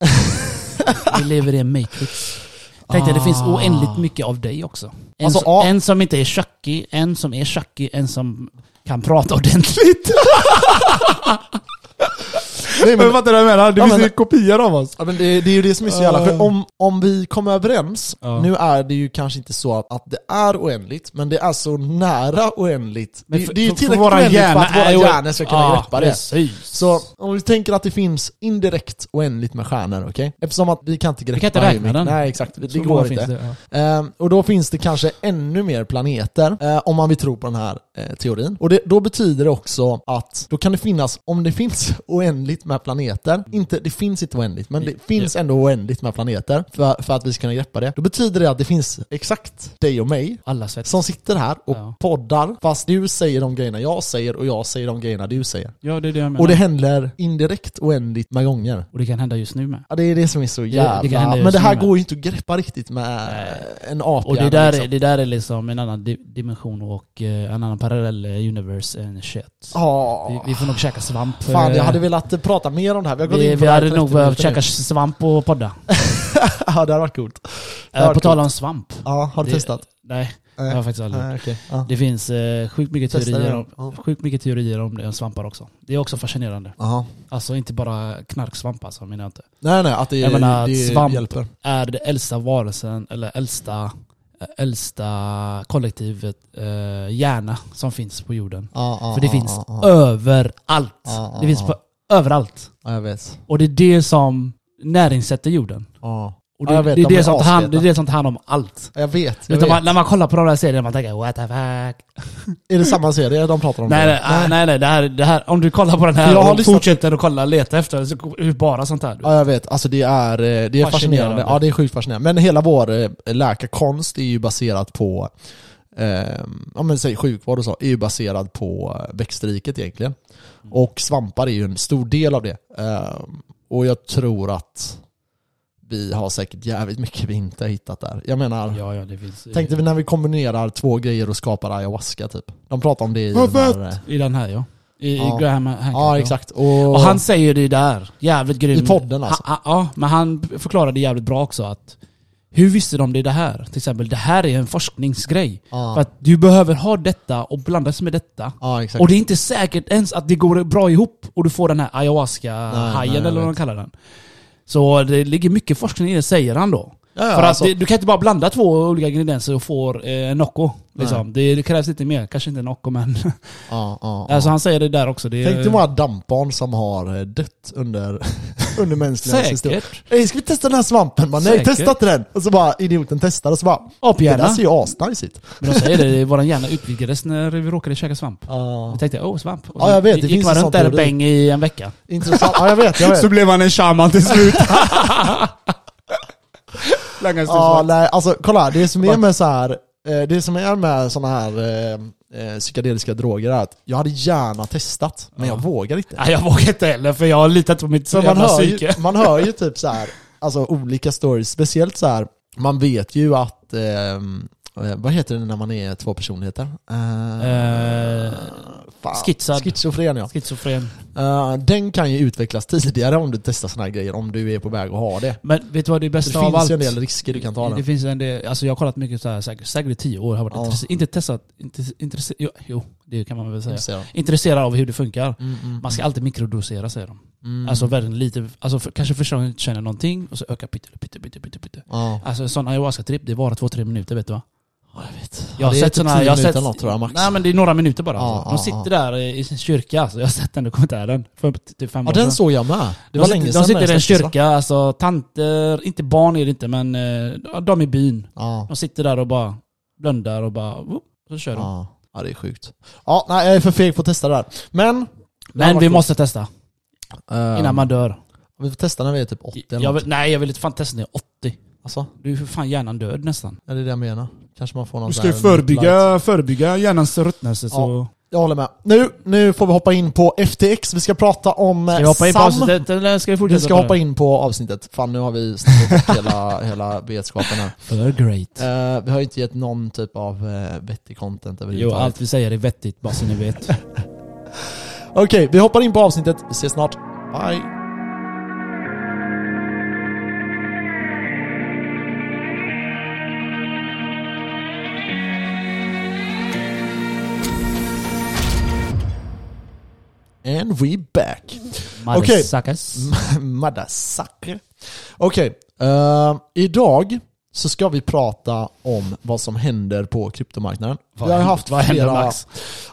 Vi lever i en Matrix. Tänk dig, det finns Ah. oändligt mycket av dig också. En, Alltså, som, ja. en som inte är Chucky, en som är Chucky, en som kan prata ordentligt. Nej, men, fattar du vad jag menar? Det Ja, finns men- ju kopior av oss. ja, men det, det är ju det som är så jävla Ah. skönt. Om, om vi kommer överens, Ja. nu är det ju kanske inte så att, att det är oändligt, men det är så nära oändligt. Men det, för- det är ju för- för tillräckligt våran oändligt för att våra hjärnor ska kunna Ja, greppa det. Precis. Så om vi tänker att det finns indirekt oändligt med stjärnor, okej? Eftersom att vi kan inte greppa kan inte räkna den. Nej exakt, det, det går inte. det, ja. Ehm, och då finns det kanske ännu mer planeter, eh, om man vill tro på den här eh, teorin. Och det, då betyder det också att då kan det finnas, om det finns oändligt med planeter, inte, det finns inte oändligt, men det finns ändå oändligt med planeter för, för att vi ska kunna greppa det. Då betyder det att det finns exakt dig och mig Alla svett. som sitter här och Ja. poddar, fast du säger de grejerna jag säger och jag säger de grejerna du säger. Ja, det är det jag menar. Och det händer indirekt oändligt med gånger. Och det kan hända just nu med. Ja, det är det som är så det jävla... kan hända just men det här nu med. går ju inte att greppa riktigt med en apa Och det där, är, det där är liksom en annan di dimension och eh, en annan parallell eh, universe än shit. Ja, Vi, vi får nog käka svamp. fan jag hade velat prata mer om det här. Vi har gått vi, in vi hade 30 nog behövt käka svamp och podda. ja, det hade varit coolt. Det Eh, på coolt. tal om svamp. Ja, har du Det- testat? Nej, Nej. har jag faktiskt aldrig. Nej, okej. Ja. Det finns eh, sjukt mycket teorier om. Ja. sjukt mycket teorier om det, svampar också. Det är också fascinerande. Aha. Alltså inte bara knarksvamp alltså, menar jag inte. Nej nej, att det, Jag menar, det svamp. hjälper. Är det äldsta varelsen, eller äldsta, äldsta kollektivet eh, hjärna som finns på jorden. Ja, ja, För det ja, finns överallt. Det finns på överallt. Ja, jag vet. Och det är det som näringssätter jorden. Ja. Och Ja, det, jag vet, det, är de det, är som tar hand, det är det som tar hand om allt. Jag vet, jag Vet man, när man kollar på de där serierna man tänker what the fuck. Är det samma serie de pratar om? Nej, då? nej, nej, nej, nej det, här, det här, om du kollar på den här Jag och lyssnat- fortsätter att kolla, leta efter, så det bara sånt här. Ja jag vet, alltså det är, eh, det är fascinerande. Fascinerande. Ja det är sjukt fascinerande. Men hela vår eh, läkarkonst är ju baserat på, eh, ja men säg sjukvård och så, är ju baserad på eh, växtriket egentligen. Mm. Och svampar är ju en stor del av det. Eh, och jag tror att vi har säkert jävligt mycket vi inte har hittat där. Jag menar, Ja, ja, det finns... tänkte vi när vi kombinerar två grejer och skapar ayahuasca typ. De pratar om det i den här, eh, I den här ja. I, Ja. i Graham Hancock. Ja exakt. Och, Och han säger det där, jävligt grym. I podden alltså. Ha, ha, ja, men han förklarade jävligt bra också att hur visste de det det här? Till exempel, det här är en forskningsgrej. ja, För att du behöver ha detta och blandas med detta. ja exakt. Och det är inte säkert ens att det går bra ihop och du får den här ayahuasca-hajen eller vad de kallar den. Så det ligger mycket forskning i det, säger han då. Ja, ja, För att alltså- det, du kan inte bara blanda två olika ingredienser och få eh, Nocco. Liksom. Det, det krävs lite mer, kanske inte Nocco men... Ja, ja, ja. alltså han säger det där också. Det är, Tänk dig många dampbarn som har eh, dött under, under mänsklighetens historia. Säkert. Ska vi testa den här svampen? Bara, Nej, testa inte den! Och så bara idioten testar och så bara Det Aphjärna. där ser ju asnice ut. Men de säger det, vår hjärna utvidgades när vi råkade käka svamp. Ja, Jag tänkte, åh svamp. Och Ja, jag vet, det gick man runt där bäng i en vecka. intressant. Ja, jag vet, jag vet. blev han en shaman till slut. Langas till Ja, nej, alltså kolla, det som är med så här, eh, det som är med såna här eh, eh, psykedeliska droger är att jag hade gärna testat, men jag vågar inte. Nej, jag vågar inte heller för jag har litat på mitt För man jävla hör, ju, psyke. man hör ju typ så här, alltså olika stories, speciellt så här. man vet ju att, ehm, eh, vad heter det när man är två personligheter? Eh, Eh, fan. schizad. Schizofren ja. Schizofren. Eh, den kan ju utvecklas tidigare om du testar såna här grejer, om du är på väg att ha det. Men vet du vad det är bästa det av finns allt? ju en del risker du kan ta det, där. finns en del, alltså jag har kollat mycket så här, säkert, säkert tio år, har varit Ja. intresse, inte testat, inte, intresse, jo, jo, det kan man väl säga. Intresserad. Intresserad av hur det funkar. Mm, mm, Man ska alltid mikrodosera säger de. mm. Alltså väldigt lite, alltså för, kanske första gången du känner någonting och så ökar pytte, pytte, pytte, pytte, pytte. Ja, Alltså sån ayahuasca-tripp, det varar två-tre minuter vet du va? Ja, jag vet. Jag har sett typ såna här, 10 jag har minuter sett, något tror jag max. Nej men det är några minuter bara. Ja, De sitter där i sin kyrka alltså. Jag har sett den dokumentären för typ fem ja, år den såg jag med. Det de var sitter, länge de sedan sitter i en kyrka, alltså tanter, inte barn är det inte men eh, de i byn. Ja. De sitter där och bara blundar och bara, så kör de. Ja. det är sjukt. Ja, nej, jag är för feg för att testa det där. Men... Men vi måste testa coolt. Eh, innan man dör. Vi får testa när vi är typ 80 eller Jag vill, nej jag vill inte fan testa när jag är 80. Alltså, Du är för fan hjärnan död nästan. är det det jag menar? Kanske man får någon Du ska ju förebygga, förebygga hjärnans ruttnelse så... Jag håller med. Nu, nu får vi hoppa in på FTX. Vi ska prata om eh, Ska vi hoppa in på Sam. avsnittet eller ska vi fortsätta Vi ska hoppa in på avsnittet. Fan, nu har vi bort hela, hela vetskapen här. För great. Eh, vi har ju inte gett någon typ av uh, vettig content Jo, överhuvudtaget. allt vi säger är vettigt, bara så ni vet. Okej, vi hoppar in på avsnittet. Vi ses snart. Bye! And we back. Motherfuckers. Motherfucker. Okej, eh, idag så ska vi prata om vad som händer på kryptomarknaden. Vad vi har händer- haft vad händer, flera... Max?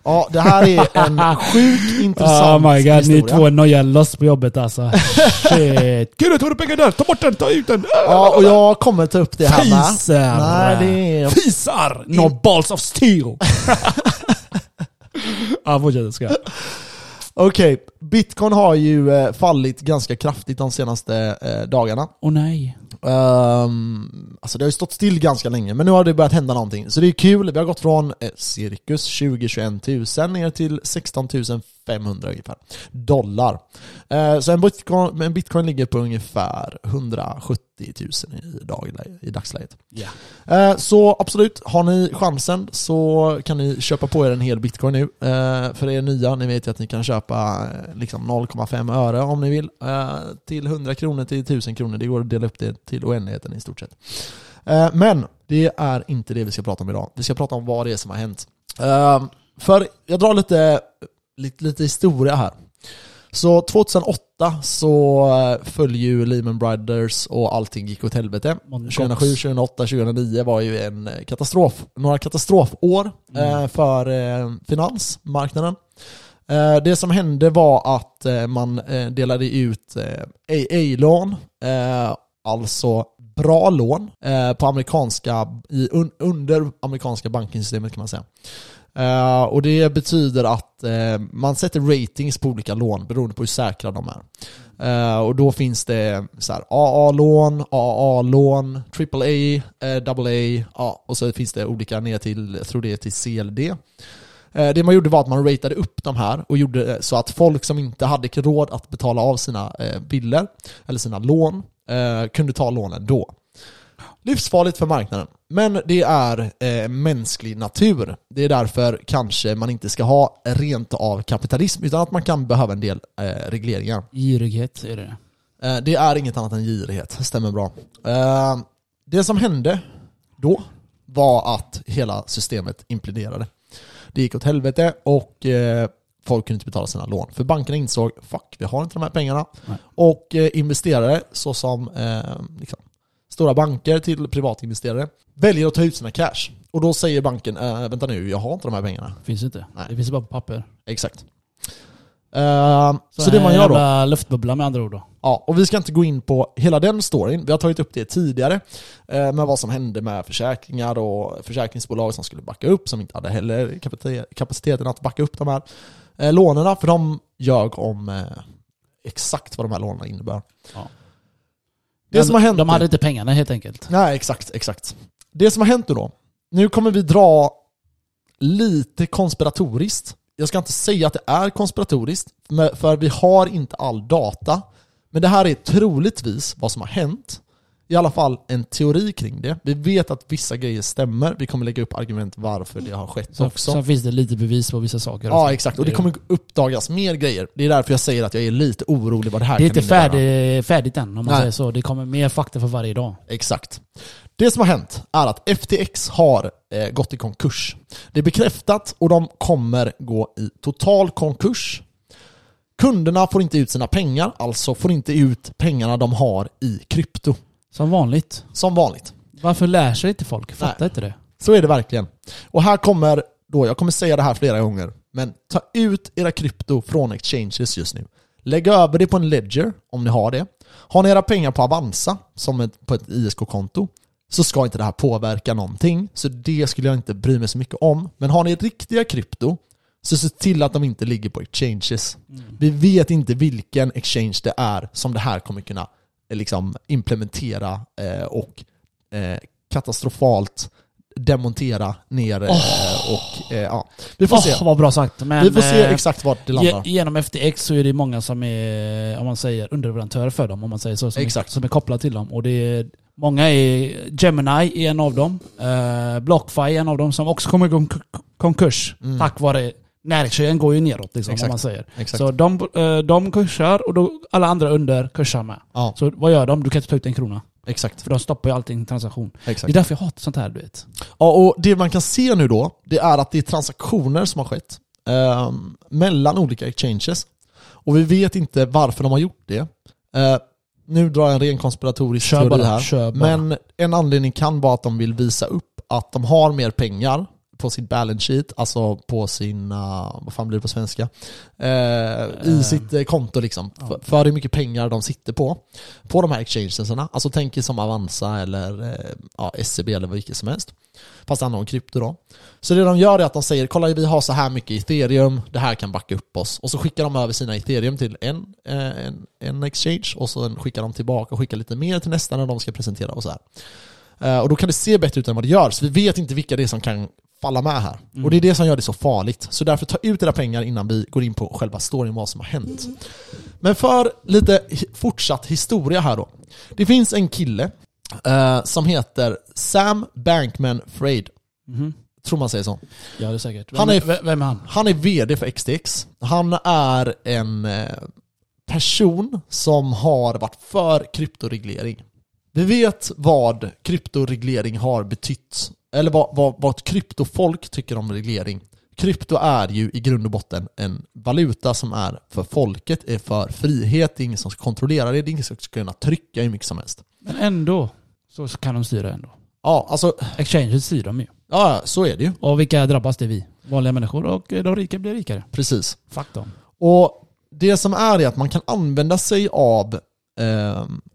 Ja, det här är en sjukt intressant Oh my god, ni historia. två är noja loss på jobbet alltså. Shit. Gud, tar du pengar där? Ta bort den, ta ut den! Ja, och jag kommer ta upp det här med. Fisar! Nej, det är... Fisar! No balls of steel! Ja, fortsätt. Ska jag. Okej, bitcoin har ju eh, fallit ganska kraftigt de senaste eh, dagarna. Åh nej. Um, alltså det har ju stått still ganska länge, men nu har det börjat hända någonting. Så det är kul, vi har gått från eh, cirkus 20-21 000 ner till 16 500 ungefär dollar. Eh, så en bitcoin, en bitcoin ligger på ungefär 170 000 i, dag, i dagsläget. Ja. Eh, Så absolut, har ni chansen så kan ni köpa på er en hel bitcoin nu. För er nya, ni vet ju att ni kan köpa liksom 0,5 öre om ni vill. eh, Till 100 kronor till 1000 kronor. Det går att dela upp det till oändligheten i stort sett. Eh, Men det är inte det vi ska prata om idag. Vi ska prata om vad det är som har hänt. Eh, För jag drar lite, lite, lite historia här. Så 2008 så föll ju Lehman Brothers och allting gick åt helvete. Mon- 2007, 2008, 2009 var ju en katastrof, några katastrofår Mm. för finansmarknaden. Eh, det som hände var att eh, man eh, delade ut AA-lån, alltså bra lån, på amerikanska, under amerikanska banksystemet kan man säga. Och det betyder att man sätter ratings på olika lån beroende på hur säkra de är. Och då finns det så här AA-lån, AA-lån, AAA, AA, och så finns det olika ner till, jag tror det är till CLD. Eh, det man gjorde var att man ratade upp de här och gjorde så att folk som inte hade råd att betala av sina eh, bilder eller sina lån eh, kunde ta lånen då. Livsfarligt för marknaden. Men det är eh, mänsklig natur. Det är därför kanske man inte ska ha rent av kapitalism utan att man kan behöva en del eh, regleringar. Girighet är det. Eh, det är inget annat än girighet, stämmer bra. Eh, det som hände då var att hela systemet imploderade. Det gick åt helvete och eh, folk kunde inte betala sina lån. För bankerna insåg fuck, vi har inte de här pengarna. Nej. Och eh, investerare, såsom eh, liksom, stora banker till privatinvesterare, väljer att ta ut sina cash. Och då säger banken, eh, vänta nu, jag har inte de här pengarna. Finns inte. Nej. Det finns bara på papper. Exakt. Eh, så, det man gör då, luftbubbla med andra ord då. Ja, och vi ska inte gå in på hela den storyn. Vi har tagit upp det tidigare eh, med vad som hände med försäkringar och försäkringsbolag som skulle backa upp, som inte hade heller kapacite- kapaciteten att backa upp de här eh, lånen, för de ljög om eh, exakt vad de här lånen innebär. Ja. Det Men som har hänt De hade inte pengarna helt enkelt. Nej, exakt, exakt. Det som har hänt nu då, nu kommer vi dra lite konspiratoriskt. Jag ska inte säga att det är konspiratoriskt, för vi har inte all data. Men det här är troligtvis vad som har hänt. i alla fall en teori kring det. Vi vet att vissa grejer stämmer, vi kommer lägga upp argument varför det har skett Så, också. så finns det lite bevis på vissa saker. Ja exakt, och det kommer uppdagas mer grejer. Det är därför jag säger att jag är lite orolig vad det här Det är kan inte färdig, färdigt än om man Nej. säger så. Det kommer mer fakta för varje dag. Exakt. Det som har hänt är att FTX har eh, gått i konkurs. Det är bekräftat och de kommer gå i total konkurs. Kunderna får inte ut sina pengar, alltså får inte ut pengarna de har i krypto. Som vanligt. Som vanligt. Varför lär sig inte folk? Fattar Nej. inte det. Så är det verkligen. Och här kommer då, jag kommer säga det här flera gånger, men ta ut era krypto från exchanges just nu. Lägg över det på en ledger om ni har det. Har ni era pengar på Avanza, som ett, på ett ISK-konto, så ska inte det här påverka någonting. Så det skulle jag inte bry mig så mycket om. Men har ni riktiga krypto, så se till att de inte ligger på exchanges. Vi vet inte vilken exchange det är som det här kommer kunna eh, liksom, implementera eh, och eh, katastrofalt demontera ner eh, och eh, ja. Vi får Åh, se. vad bra sagt. Men, Vi får se eh, exakt vart det landar. ge- Genom FTX så är det många som är, om man säger, underleverantörer för dem, om man säger så. Som, Exakt. Är, som är kopplade till dem. Och det är, många är, Gemini är en av dem. Uh, Blockfi är en av dem som också kommer igång konkurs. Mm. Tack vare näringskedjan går ju neråt liksom, Exakt. om man säger. Exakt. Så de, eh, de kursar och då alla andra under kursar med. Ja, Så vad gör de? Du kan inte ta ut en krona. exakt. För de stoppar ju allting transaktion. Det är exakt. därför jag hatar sånt här du vet. Ja, och det man kan se nu då, det är att det är transaktioner som har skett eh, mellan olika exchanges. Och vi vet inte varför de har gjort det. Eh, nu drar jag en ren konspiratorisk Kör teori här. kör bara. Men en anledning kan vara att de vill visa upp att de har mer pengar på sitt balance sheet, alltså på sina, vad fan blir det på svenska? Eh, I Eh, sitt eh, konto liksom. ja. För, för hur mycket pengar de sitter på. På de här exchangesarna. Alltså tänk er som Avanza eller eh, ja, SEB eller vilket som helst. Fast det handlar om krypto då. Så det de gör är att de säger kolla vi har så här mycket ethereum, det här kan backa upp oss. Och så skickar de över sina ethereum till en, eh, en, en exchange och så skickar de tillbaka och skickar lite mer till nästa när de ska presentera och så här. Eh, Och då kan det se bättre ut än vad det gör, så vi vet inte vilka det är som kan falla med här. Mm. Och det är det som gör det så farligt. Så därför ta ut era pengar innan vi går in på själva storyn vad som har hänt. Men för lite fortsatt historia här då. Det finns en kille eh, som heter Sam Bankman-Fried. Mhm. Tror man säger så. Ja det är säkert. Vem, Han är- vem, vem är han? Han är VD för XTX. Han är en eh, person som har varit för kryptoreglering. Vi vet vad kryptoreglering har betytt. Eller vad, vad, vad kryptofolk tycker om reglering. Krypto är ju i grund och botten en valuta som är för folket, är för frihet, det är ingen som ska kontrollera det, det är ingen som ska kunna trycka hur mycket som helst. Men ändå så kan de styra ändå. Ja, alltså, Exchanges styr de ju. ja, så är det ju. Och vilka drabbas? Det är vi. Vanliga människor och de rika blir rikare. Precis. Fuck dem. Och det som är är att man kan använda sig av,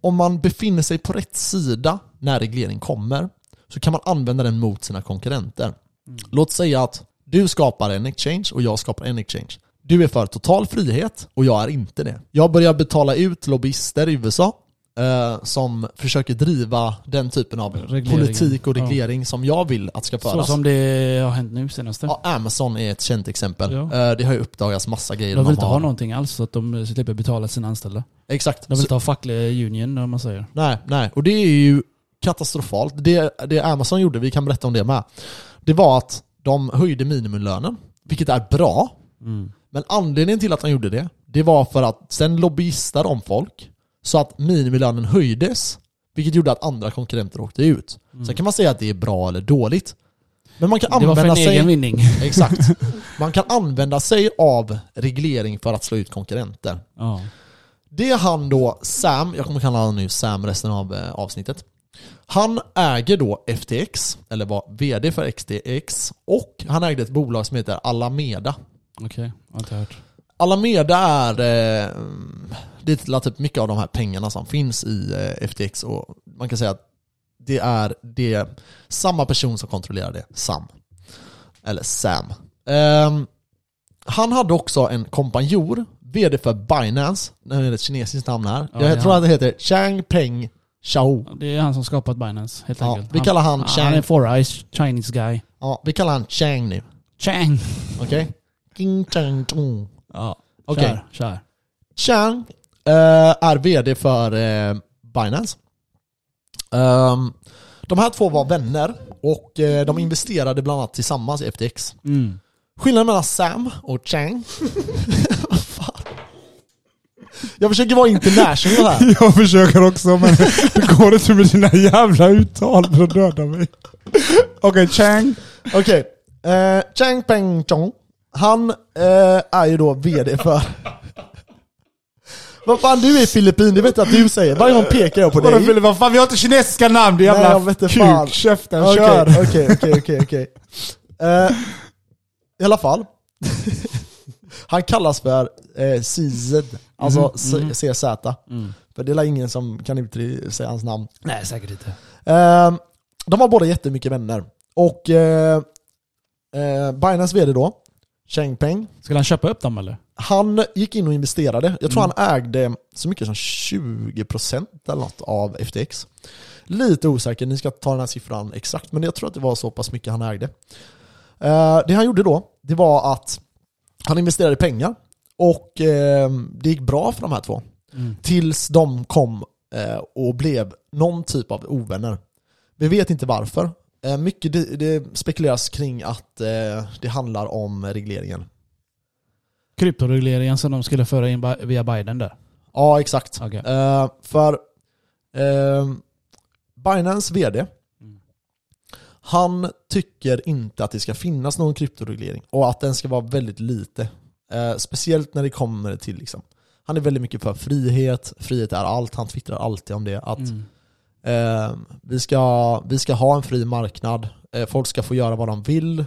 om man befinner sig på rätt sida när reglering kommer, så kan man använda den mot sina konkurrenter. Mm. Låt säga att du skapar en exchange och jag skapar en exchange. Du är för total frihet och jag är inte det. Jag börjar betala ut lobbyister i USA eh, som försöker driva den typen av Regleringen. politik och reglering som jag vill att ska Så föras. som det har hänt nu senaste. Ja, Amazon är ett känt exempel. Ja. Eh, det har ju uppdagats massa grejer. de vill inte har. ha någonting alls så att de slipper betala sina anställda. Exakt. De vill Så- inte ha facklig union om man säger. Nej, nej. Och det är ju katastrofalt. Det, det Amazon gjorde, vi kan berätta om det med, det var att de höjde minimumlönen, vilket är bra. Mm. Men anledningen till att de gjorde det, det var för att sen lobbyistade de folk så att minimilönen höjdes, vilket gjorde att andra konkurrenter åkte ut. Sen kan man säga att det är bra eller dåligt. Men man kan Mm. Det var för en använda egen sig... vinning. Exakt. Man kan använda sig av reglering för att slå ut konkurrenter. Ja. Det är han då, Sam, jag kommer kalla honom nu Sam resten av eh, avsnittet. Han äger då FTX, eller var VD för XTX, och han ägde ett bolag som heter Alameda. Okej, jag har inte hört. Alameda är, eh, det är typ mycket av de här pengarna som finns i eh, FTX och man kan säga att det är det samma person som kontrollerar det, Sam. Eller Sam. Ehm, han hade också en kompanjor, VD för Binance, det är ett kinesiskt namn här. Ja, jag tror han. att det heter Chang Peng Xiao. Det är han som skapat Binance, helt Ja, enkelt. vi kallar han han, Chang. han är four eyes Chinese guy. Ja, vi kallar han Chang nu. Chang! Okej? King Chang. Ja, Okej. kör, kör. Chang eh, är VD för eh, Binance. Ehm, de här två var vänner och eh, de investerade bland annat tillsammans i FTX. Mm. Skillnaden mellan Sam och Chang... Jag försöker vara international här. Jag försöker också men det går inte med dina jävla uttal för att döda mig. Okej, Chang. Okej. Eh, Chang Peng Chong. Han eh, är ju då VD för... Vad fan, du är filippin, det vet jag att du säger. Varje gång pekar jag på Vadå, dig. Fille, vad fan, vi har inte kinesiska namn, det Nej, jävla jag vet inte fan. kuk. Käften, Okej, kör. Okej, okej, okej, okej. Eh, I alla fall. Han kallas för eh, CZ, alltså Mhm, C- CZ. Mm. För det är ingen som kan uttrycka säga hans namn. Nej, säkert inte. Eh, de har båda jättemycket vänner. Och eh, eh, Binance vd då, Cheng Peng, Skulle han köpa upp dem eller? han gick in och investerade. Jag tror Mm. han ägde så mycket som 20% eller något av FTX. Lite osäker, ni ska ta den här siffran exakt, men jag tror att det var så pass mycket han ägde. Eh, det han gjorde då, det var att han investerade pengar och eh, det gick bra för de här två. Mm. Tills de kom eh, och blev någon typ av ovänner. Vi vet inte varför. Eh, mycket det, det spekuleras kring att eh, det handlar om regleringen. Kryptoregleringen som de skulle föra in via Biden där. Ja, exakt. Okej. Eh, för eh, Binance VD, Mm. han tycker inte att det ska finnas någon kryptoreglering och att den ska vara väldigt lite. Eh, speciellt när det kommer till liksom, han är väldigt mycket för frihet, frihet är allt, han twittrar alltid om det. Att Mm. Eh, vi, ska, vi ska ha en fri marknad, eh, folk ska få göra vad de vill, eh,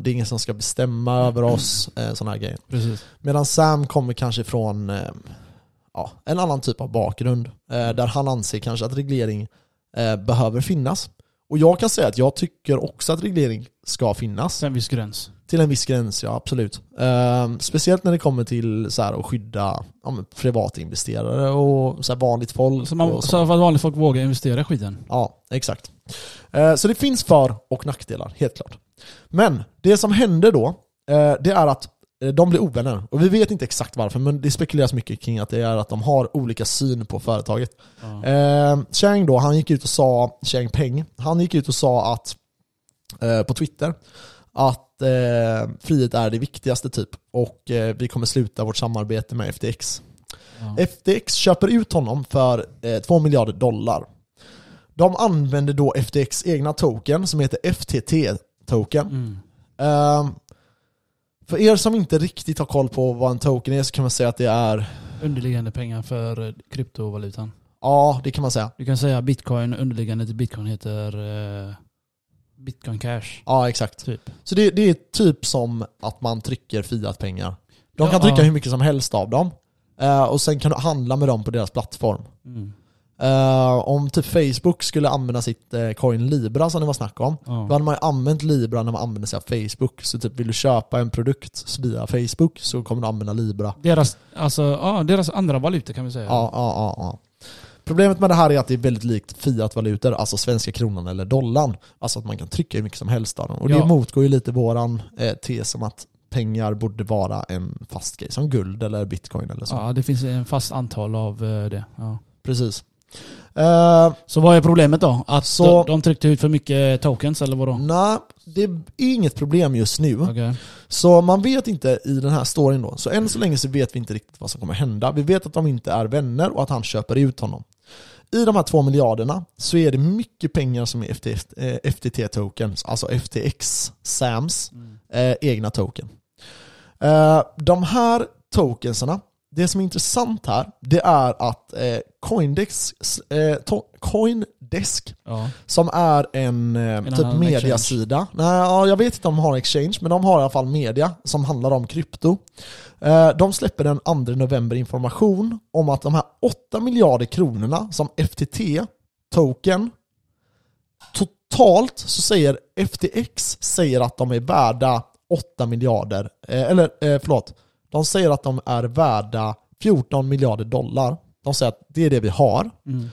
det är ingen som ska bestämma över oss, eh, sådana här grejer. Precis. Medan Sam kommer kanske från eh, ja, en annan typ av bakgrund. Eh, där han anser kanske att reglering eh, behöver finnas. Och jag kan säga att jag tycker också att reglering ska finnas. Sen viss gräns. Till en viss gräns, ja absolut. Eh, speciellt när det kommer till så här, att skydda ja, privatinvesterare och så här, vanligt folk. Så, man, så. att vanligt folk vågar investera i skiten. Ja, exakt. Eh, Så det finns för och nackdelar, helt klart. Men det som händer då, eh, det är att eh, de blir ovänner. Och vi vet inte exakt varför, men det spekuleras mycket kring att det är att de har olika syn på företaget. Eh, Chang då, han gick ut och sa, Chang Peng, han gick ut och sa att, eh, på Twitter, att eh, frihet är det viktigaste typ. Och eh, vi kommer sluta vårt samarbete med FTX. Ja. FTX köper ut honom för eh, 2 miljarder dollar. De använder då FTX egna token som heter FTT-token. Mm. Ehm, för er som inte riktigt har koll på vad en token är så kan man säga att det är, Underliggande pengar för eh, kryptovalutan. ja det kan man säga. Du kan säga bitcoin, underliggande till bitcoin heter eh, bitcoin cash. Ja exakt. Typ. Så det, det är typ som att man trycker fiat-pengar. De kan Ja. trycka hur mycket som helst av dem. Eh, och sen kan du handla med dem på deras plattform. Mm. Eh, om typ Facebook skulle använda sitt eh, coin Libra som det var snack om, Då Ja. hade man ju använt Libra när man använder sig av Facebook. Så typ vill du köpa en produkt via Facebook så kommer du använda Libra. Deras, alltså, ja, deras andra valuta kan vi säga. Ja, ja, ja, ja. Problemet med det här är att det är väldigt likt fiat-valutor, alltså svenska kronan eller dollarn. Alltså att man kan trycka hur mycket som helst av dem. Och det Ja. motgår ju lite våran eh, tes om att pengar borde vara en fast grej, som guld eller bitcoin eller så. Ja, det finns en fast antal av eh, det. Ja. Precis. Eh, Så vad är problemet då? Att Så- de, tryckte ut för mycket tokens eller vadå? Nej, det är inget problem just nu. Okej. Så man vet inte i den här storyn då. Så än så länge så vet vi inte riktigt vad som kommer hända. Vi vet att de inte är vänner och att han köper ut honom. I de här två miljarderna så är det mycket pengar som är FTF, eh, FTT-tokens, alltså FTX, SAMs Mm. eh, egna token. Eh, de här tokensarna, det som är intressant här, det är att eh, Coindesk, eh, to- Coindesk Ja. som är en eh, typ annan mediasida. Nej, ja, jag vet inte om de har en exchange, men de har i alla fall media som handlar om krypto. Eh, de släpper den 2 november information om att de här 8 miljarder kronorna som FTT, token, totalt så säger FTX säger att de är värda 8 miljarder, eh, eller förlåt, de säger att de är värda 14 miljarder dollar. De säger att det är det vi har. Mm.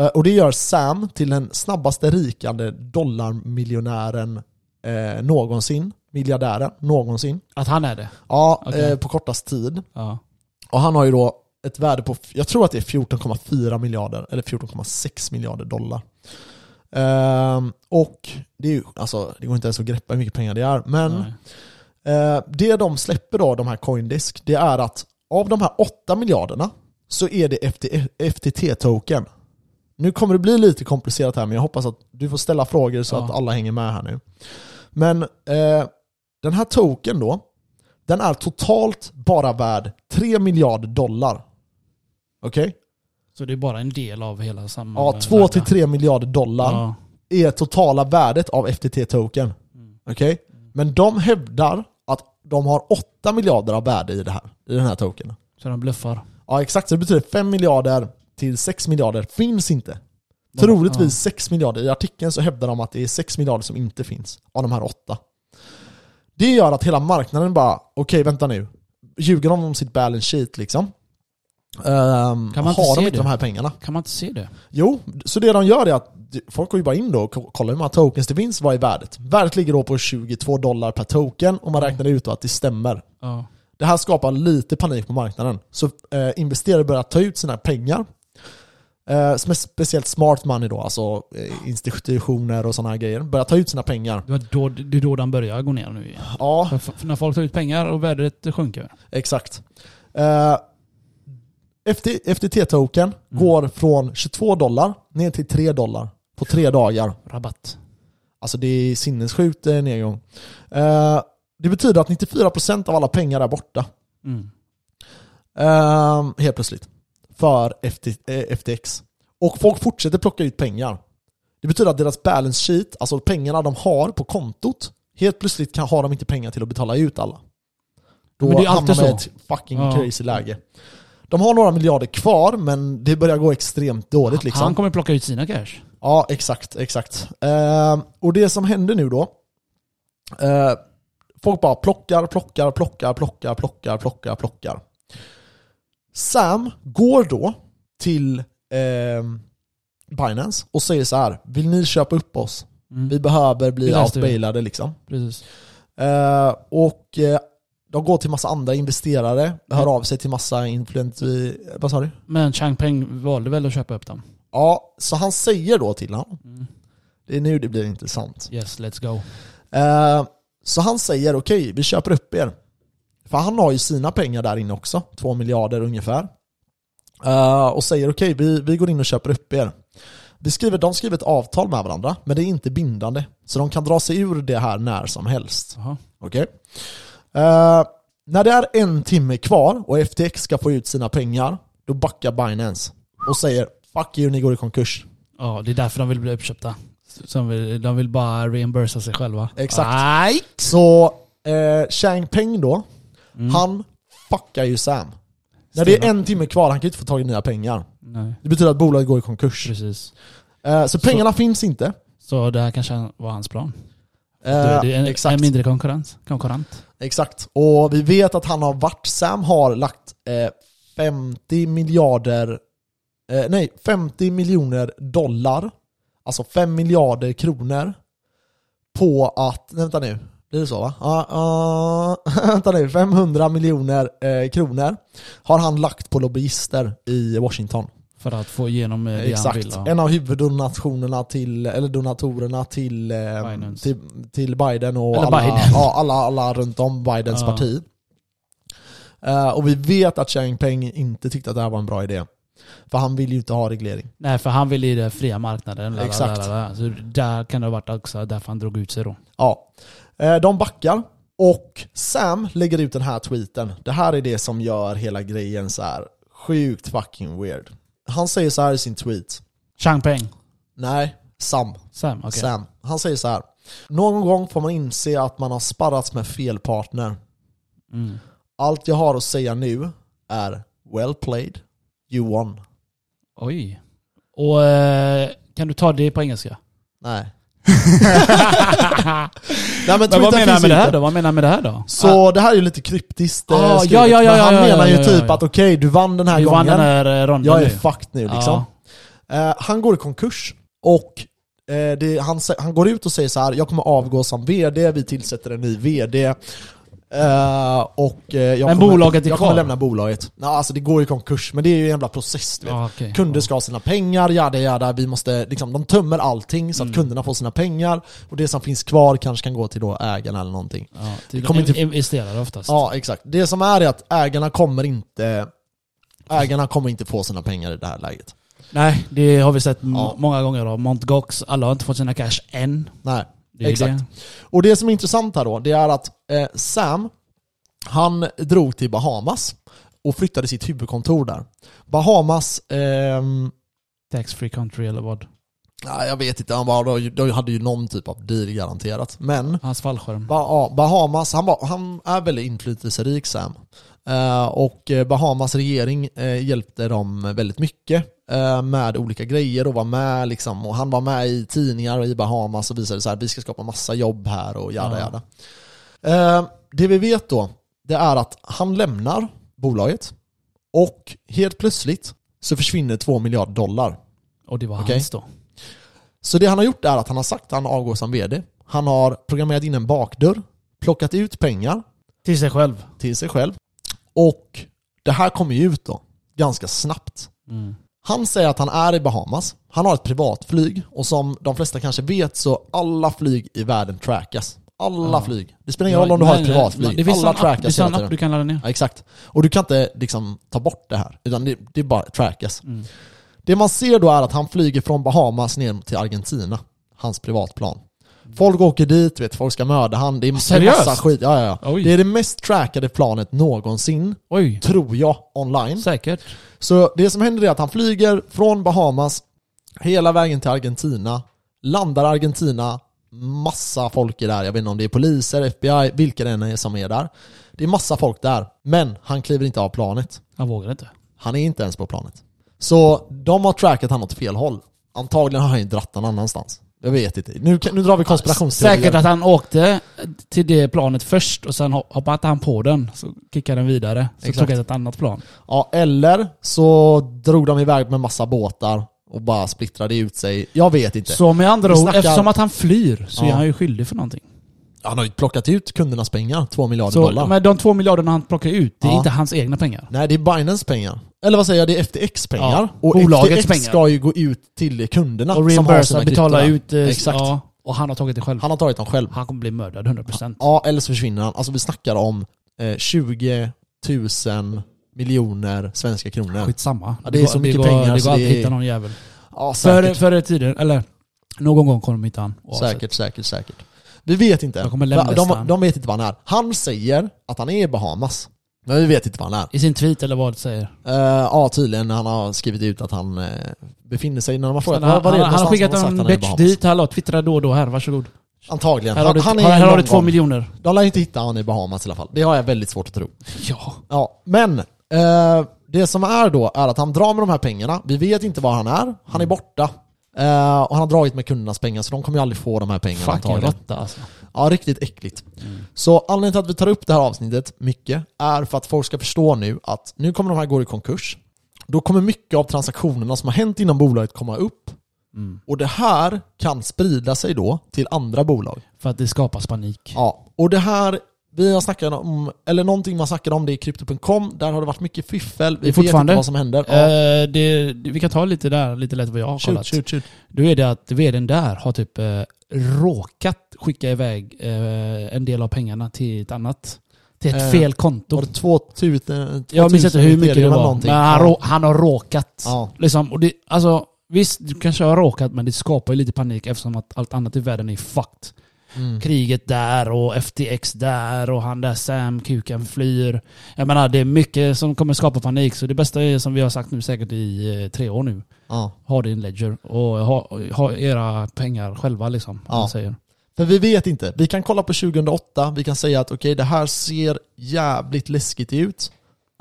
Eh, Och det gör Sam till den snabbaste rikande dollarmiljonären eh, någonsin. Miljardären någonsin. Att han är det? Ja, Okej. eh, på kortast tid. Ja. Och han har ju då ett värde på, jag tror att det är 14,4 miljarder, eller 14,6 miljarder dollar. Ehm, och det, är ju, alltså, det går inte ens att greppa hur mycket pengar det är, men. Eh, det de släpper då, de här Coindisk, det är att av de här 8 miljarderna så är det FTT-token. Nu kommer det bli lite komplicerat här, men jag hoppas att du får ställa frågor så Ja. att alla hänger med här nu. Men eh, den här token då, den är totalt bara värd 3 miljarder dollar. Okej? Så det är bara en del av hela samma... Ja, 2-3 miljarder dollar Ja. är totala värdet av FTT-token. Mm. Okej? Men de hävdar att de har 8 miljarder av värde i det här, i den här tokenen. Så de bluffar. Ja exakt, så det betyder 5 miljarder till 6 miljarder finns inte. Ja. Troligtvis 6 miljarder. I artikeln så hävdar de att det är 6 miljarder som inte finns av de här 8. Det gör att hela marknaden bara, okej vänta nu. Ljuger de om sitt balance sheet liksom? Ehm, Kan man inte har de se inte det? de här pengarna? Kan man inte se det? Jo, så det de gör är att folk går ju bara in då och ko- kollar hur många tokens det finns, vad är värdet? Värdet ligger då på 22 dollar per token och man räknar ut att det stämmer. Ja. Det här skapar lite panik på marknaden. Så eh, investerare börjar ta ut sina pengar. Eh, som är speciellt smart money då, alltså eh, institutioner och sådana grejer. Börjar ta ut sina pengar. Det, var då, det är då den börjar gå ner nu igen. Ja, För, för när folk tar ut pengar och värdet sjunker. exakt. Eh, FT, FTT-token går från 22 dollar ner till 3 dollar på tre dagar. Rabatt. Alltså det är sinnessjukt nedgång. Det betyder att 94% av alla pengar är borta. Mm. Helt plötsligt. För FT, eh, FTX. Och folk fortsätter plocka ut pengar. Det betyder att deras balance sheet, alltså pengarna de har på kontot, helt plötsligt kan, har de inte pengar till att betala ut alla. Då Men det är hamnar de i ett fucking Ja. crazy läge. De har några miljarder kvar, men det börjar gå extremt dåligt liksom. Han kommer plocka ut sina cash. Ja, exakt, exakt. Ehm, och det som händer nu då, eh, folk bara plockar, plockar, plockar, plockar, plockar, plockar, plockar. Sam går då till ehm, Binance och säger så här: vill ni köpa upp oss? Mm. Vi behöver bli outbailade liksom. Precis. Eh, och eh, de går till massa andra investerare, Mm. hör av sig till massa influencer... Vad sa du? Men Changpeng valde väl att köpa upp dem? Ja, så han säger då till honom, Mm. det är nu det blir intressant. Yes, let's go. Eh, så han säger okej, vi köper upp er. För han har ju sina pengar där inne också, två miljarder ungefär. Eh, och säger okej, vi, vi går in och köper upp er. Vi skriver, de skriver ett avtal med varandra, men det är inte bindande. Så de kan dra sig ur det här när som helst. Jaha. Okej? Eh, när det är en timme kvar och FTX ska få ut sina pengar, då backar Binance och säger 'Fuck you, ni går i konkurs' Ja, det är därför de vill bli uppköpta. Som vill, de vill bara reimbursa sig själva. Exakt. Nej. Så eh, Chang Peng då, Mm. han fuckar ju Sam. När det är en timme kvar, han kan ju inte få tag i nya pengar. Nej, Det betyder att bolaget går i konkurs. precis. Eh, så pengarna finns inte. Så det här kanske var hans plan. Eh, det är en, exakt. en mindre konkurrens. konkurrent. exakt. Och vi vet att han har varit, Sam har lagt eh, 50 miljarder, eh, nej 50 miljoner dollar, alltså 5 miljarder kronor, på att, nej, vänta nu, blir det så va? Ja, vänta nu, 500 miljoner eh, kronor har han lagt på lobbyister i Washington. För att få igenom eh, det han Exakt. vill. Ja. En av huvuddonationerna till, eller donatorerna till, eh, Binance. till, till Biden och Eller alla, Biden. Ja, alla, alla runt om Bidens Ja. parti. Eh, och vi vet att Chang Peng inte tyckte att det här var en bra idé. För han vill ju inte ha reglering. Nej, för han vill i den fria marknaden. Exakt. Så där kan det ha varit också därför han drog ut sig då. Ja. Eh, de backar och Sam lägger ut den här tweeten. Det här är det som gör hela grejen så här sjukt fucking weird. Han säger så här i sin tweet. Changpeng. Nej, Sam. Sam, okej. Sam. Han säger så här. Någon gång får man inse att man har sparrats med fel partner. Mm. Allt jag har att säga nu är well played, you won. Oj. Och eh, kan du ta det på engelska? Nej. Nej men, Men vad menar han med det här då? Vad menar han med det här då? Så det här är ju lite kryptiskt eh, Ah, skrivet. ja, ja, ja, Men han ja, ja, menar ju ja, typ att okej, du vann den här vann gången. den här eh, ronden jag är nu. fucked nu liksom. Eh, han går i konkurs och eh, det, han, han går ut och säger så här: jag kommer avgå som VD, vi tillsätter en ny VD. Eh, och eh, jag Men kommer, bolaget Jag kommer lämna bolaget. Ja, alltså det går i konkurs, men det är ju en jävla process du vet. Ja, okej. Kunder ska ha sina pengar, jada jada, vi måste, liksom, de tömmer allting så att Mm. kunderna får sina pengar och det som finns kvar kanske kan gå till då ägarna eller någonting. Ja, till kommer inte- investerare oftast. Ja, exakt. Det som är är att ägarna kommer inte Ägarna kommer inte få sina pengar i det här läget. Nej, det har vi sett Ja. många gånger då. Mount Gox, alla har inte fått sina cash än. Nej. Det Exakt. Det. Och det som är intressant här då, det är att eh, Sam, han drog till Bahamas och flyttade sitt huvudkontor där. Bahamas, ehm, Tax free country eller vad? Nej, jag vet inte, han bara, de, de hade ju någon typ av deal garanterat. Men Hans fallskärm. Ba ja, Bahamas, han, var, han är väldigt inflytelserik Sam. Eh, och eh, Bahamas regering eh, hjälpte dem väldigt mycket eh, med olika grejer och var med liksom. Och han var med i tidningar i Bahamas och visade så här, vi ska skapa massa jobb här och jada Ja. jada. Det vi vet då, det är att han lämnar bolaget och helt plötsligt så försvinner 2 miljarder dollar. Och det var Okej. hans då. Så det han har gjort är att han har sagt att han avgår som vd. Han har programmerat in en bakdörr, plockat ut pengar Till sig själv. till sig själv. Och det här kommer ju ut då, ganska snabbt. Mm. Han säger att han är i Bahamas, han har ett privatflyg och som de flesta kanske vet så alla flyg i världen trackas. Alla Ja. flyg. Det spelar ingen roll om du har ett privatflyg. Det finns alla en app, det trackas finns hela en app tiden. du kan ladda ner. Ja, exakt. Och du kan inte liksom ta bort det här, utan det, det bara trackas. Mm. Det man ser då är att han flyger från Bahamas ner till Argentina. Hans privatplan. Folk åker dit, vet, folk ska mörda han. Det är Seriöst? massa skit. Ja, ja, ja. Oj. Det är det mest trackade planet någonsin, Oj. tror jag, online. Säkert. Så det som händer är att han flyger från Bahamas hela vägen till Argentina, landar i Argentina, massa folk är där, jag vet inte om det är poliser, FBI, vilka det än är som är där. Det är massa folk där, men han kliver inte av planet. Han vågar inte. Han är inte ens på planet. Så de har trackat han åt fel håll. Antagligen har han ju dratt någon annanstans. Jag vet inte. Nu, nu drar vi konspirationsteorier. Säkert att han åkte till det planet först och sen hop- hoppade han på den. Så kickade den vidare. Så Exakt. tog han ett annat plan. Ja, eller så drog de iväg med massa båtar och bara splittrade ut sig. Jag vet inte. Så med andra ord, snackar- eftersom att han flyr så är Ja. han ju skyldig för någonting. Han har ju plockat ut kundernas pengar, två miljarder Så dollar. med de två miljarderna han plockar ut, det är Ja. inte hans egna pengar. Nej, det är Binance pengar. Eller vad säger jag? Det är FTX pengar. Ja, och bolagets FTX pengar. ska ju gå ut till kunderna Och som har reimbursa, sina betala ut... eh, Exakt. Ja, och han har tagit det själv. Han har tagit dem själv. Han kommer bli mördad 100%. Ja, eller så försvinner han. Alltså vi snackar om eh, 20 000 miljoner svenska kronor. Skitsamma. Ja, det är går- så mycket går, pengar Det går alltid det att är- hitta någon jävel. Ja, säkert. för tiden, eller någon gång kommer de hitta han. Säkert, säkert, säkert. Vi vet inte. De kommer de, de, han. de vet inte vad han är. Han säger att han är i Bahamas. Men vi vet inte vad han är. I sin tweet eller vad det säger. Uh, ja, tydligen. Han har skrivit ut att han eh, befinner sig... När de har frågat Han, vad är han, det han har skickat en han Bahamas? dit, hallå, twittra då och då här, varsågod. Antagligen. Här har du, han här, här har du två miljoner. De lär inte hitta han i Bahamas i alla fall. Det har jag väldigt svårt att tro. Ja. Ja, men eh, det som är då är att han drar med de här pengarna. Vi vet inte var han är. Han är borta. Eh, och han har dragit med kundernas pengar så de kommer ju aldrig få de här pengarna Fucking antagligen. råtta alltså. Ja, riktigt äckligt. Så anledningen till att vi tar upp det här avsnittet mycket är för att folk ska förstå nu att nu kommer de här gå i konkurs. Då kommer mycket av transaktionerna som har hänt inom bolaget komma upp. Mm. Och det här kan sprida sig då till andra bolag. För att det skapas panik. Ja, och det här vi har snackat om, eller någonting man snackade om det i krypto.com, där har det varit mycket fiffel, vi vet inte vad som händer. Ja. Eh, det, vi kan ta lite där, lite lätt vad jag har shoot, kollat. shoot, shoot. Då är det att vdn där har typ eh, råkat skicka iväg eh, en del av pengarna till ett annat. Till ett fel konto. Var det 2000, Jag minns inte hur mycket det var. Men han, ja. han har råkat. Ja. Liksom, och det, alltså, visst, du kanske har råkat men det skapar ju lite panik eftersom att allt annat i världen är fucked. Mm. Kriget där och FTX där och han där Sam, kuken flyr. Jag menar det är mycket som kommer skapa panik så det bästa är som vi har sagt nu säkert i eh, tre år nu. Ja. Ha din ledger och ha, ha era pengar själva liksom. om Ja. säger. För vi vet inte. Vi kan kolla på 2008, vi kan säga att okej, det här ser jävligt läskigt ut.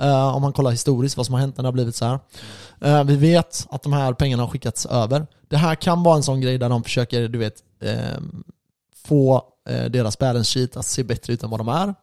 Eh, om man kollar historiskt vad som har hänt när det har blivit så här. Eh, vi vet att de här pengarna har skickats över. Det här kan vara en sån grej där de försöker, du vet, ehm, få eh, deras balance sheet att se bättre ut än vad de är.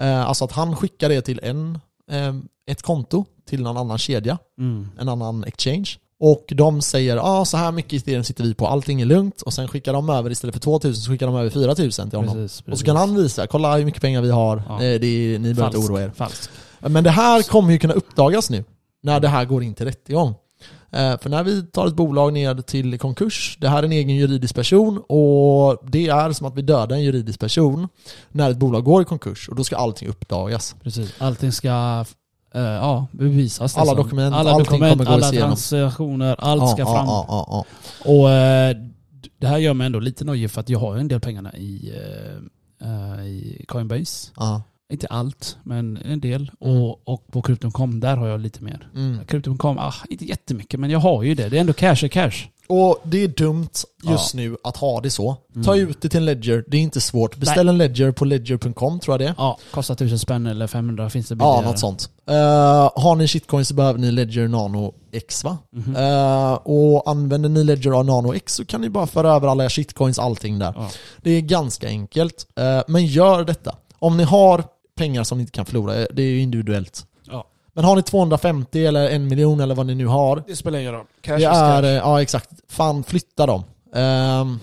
Eh, alltså att han skickar det till en, ehm, ett konto till någon annan kedja, Mm. en annan exchange. Och de säger ah, så här mycket Ethereum sitter vi på, allting är lugnt. Och sen skickar de över, istället för 2000 så skickar de över 4000 till honom. Precis, Och precis. så kan han visa, kolla hur mycket pengar vi har, Ja. eh, det är, ni behöver inte oroa er. Falsk. Men det här kommer ju kunna uppdagas nu, när det här går in till rättegång. Eh, För när vi tar ett bolag ned till konkurs, det här är en egen juridisk person och det är som att vi dödar en juridisk person när ett bolag går i konkurs och då ska allting uppdagas. Precis. Allting ska eh, ja, bevisas. Alla liksom. dokument, alla allting dokument, kommer alla transaktioner, allt ska ja, fram. Ja, ja, ja, Och eh, det här gör mig ändå lite nöjd för att jag har en del pengarna i, eh, i Coinbase. Ja. Inte allt, men en del. Mm. Och, och på Crypto.com, där har jag lite mer. Mm. Ah, inte jättemycket, men jag har ju det. Det är ändå cash är cash. Och det är dumt just nu att ha det så. Ta Mm. ut det till en ledger, det är inte svårt. Beställ en ledger på ledger.com tror jag det är. Ja, kostar 1000 spänn eller 500 finns det billigare. Ja, något sånt. Eh, har ni shitcoin så behöver ni Ledger Nano X va? Mhm. Eh, och använder ni Ledger Nano X så kan ni bara föra över alla shitcoins, allting där. Ja. Det är ganska enkelt. Eh, men gör detta. Om ni har pengar som ni inte kan förlora, eh, det är ju individuellt. Ja. Men har ni 250 eller en miljon eller vad ni nu har, Det spelar ingen roll. Cash det är, eh, ja exakt, fan flytta dem. Ehm,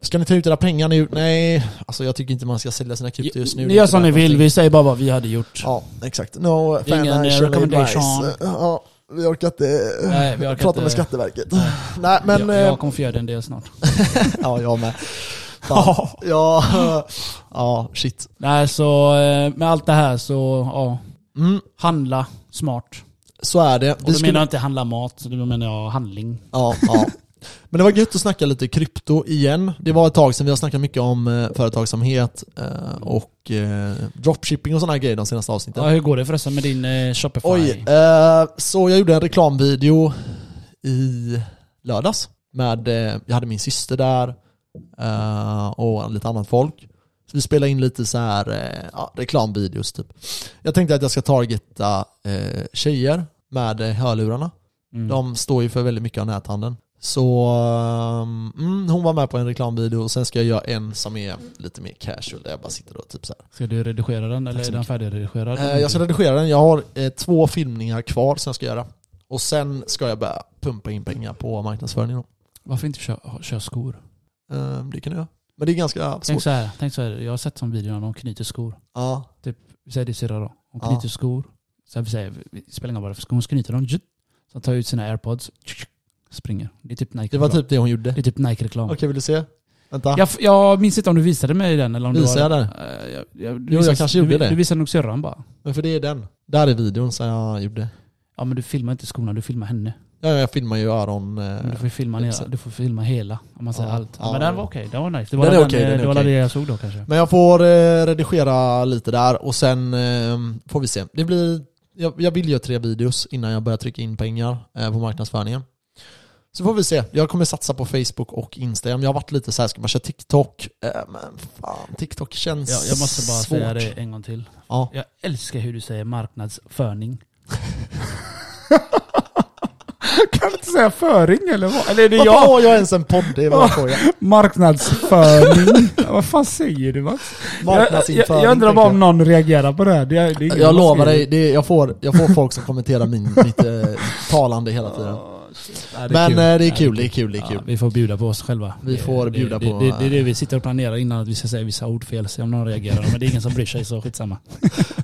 ska ni ta ut era pengar nu? Nej, alltså jag tycker inte man ska sälja sina krypto just nu. Ni gör som ni vill, vi säger bara vad vi hade gjort. Ja, exakt. No eh, financial recommendation. Ja, vi orkar inte Nej, vi orkar prata inte. med Skatteverket. Nej, men... jag, eh, jag kommer få göra det en del snart. ja, jag med. Fan. ja, ja, shit. Nej, så eh, med allt det här så, ja. Mm, Handla smart. så är det. Och Vi då skulle, menar jag inte handla mat, då menar jag handling. ja, ja. Men det var gött att snacka lite krypto igen. Det var ett tag sedan vi har snackat mycket om eh, företagsamhet eh, och dropshipping och sådana grejer de senaste avsnitten. Ja, hur går det förresten med din Shopify? Oj, så jag gjorde en reklamvideo i lördags. Med, jag hade min syster där och lite annat folk. Så vi spelade in lite så här eh, ja, reklamvideos typ. Jag tänkte att jag ska targeta eh, tjejer med eh, hörlurarna. Mm. De står ju för väldigt mycket av näthandeln. Så um, mm, hon var med på en reklamvideo och sen ska jag göra en som är lite mer casual där jag bara sitter och typ så här. Ska du redigera den eller är den färdigredigerad? Eh, jag ska redigera den, jag har eh, två filmningar kvar som jag ska göra. Och sen ska jag börja pumpa in pengar på marknadsföringen. Varför inte köra, köra skor? Eh, det kan jag göra. Men det är ganska Tänk svårt. så här, tänk så här, jag har sett som video när de knyter skor. Ja, Vi säger det syrra då. Hon Ja. knyter skor. Så här, vi säger, det spelar ingen roll vad det är för skor, hon knyter dem. Så tar ut sina airpods. Springer. Det är typ Nike det var typ det hon gjorde. Det är typ Nike-reklam. Okej, vill du se? Vänta. Jag, jag minns inte om du visade mig den eller om Visar du jag den? Eh, jag, jag, du Jo, jag visade- kanske gjorde du, det. Du visade nog syrran bara. Men för det är den. Där är videon som jag gjorde. Ja men du filmar inte skorna, du filmar henne. Ja, jag filmar ju öron... eh, Men du får filma, ner, du får filma hela, om man säger Ja, allt. ja, men den ja. var okej, den var nice. Det var Den den, okej, eh, den det var det jag såg då kanske. Men jag får eh, redigera lite där och sen eh, får vi se. Det blir, jag, jag vill göra tre videos innan jag börjar trycka in pengar eh, på marknadsföringen. Så får vi se. Jag kommer satsa på Facebook och Instagram. Jag har varit lite så här, ska man köra TikTok? Men fan, TikTok känns Jag, jag måste bara svårt. säga det en gång till. Ja. Jag älskar hur du säger marknadsföring. kan du inte säga föring eller vad? Eller är det Varför har jag ens en podd? Det var fråga. Marknadsföring. vad fan säger du Max? Jag, jag, Marknadsinföring. jag undrar bara om någon reagerar på det här. Det, är- det är jag. jag lovar dig, det, jag, får, jag får folk som kommenterar min, mitt eh, talande hela tiden. Ja, Men eh, det är Ja, kul, det är kul, det är Ja, kul. vi får bjuda på oss själva. Vi får bjuda det, på- Det, det är det vi sitter och planerar innan att vi ska säga vissa ord fel, se om någon reagerar. Men det är ingen som bryr sig så skitsamma.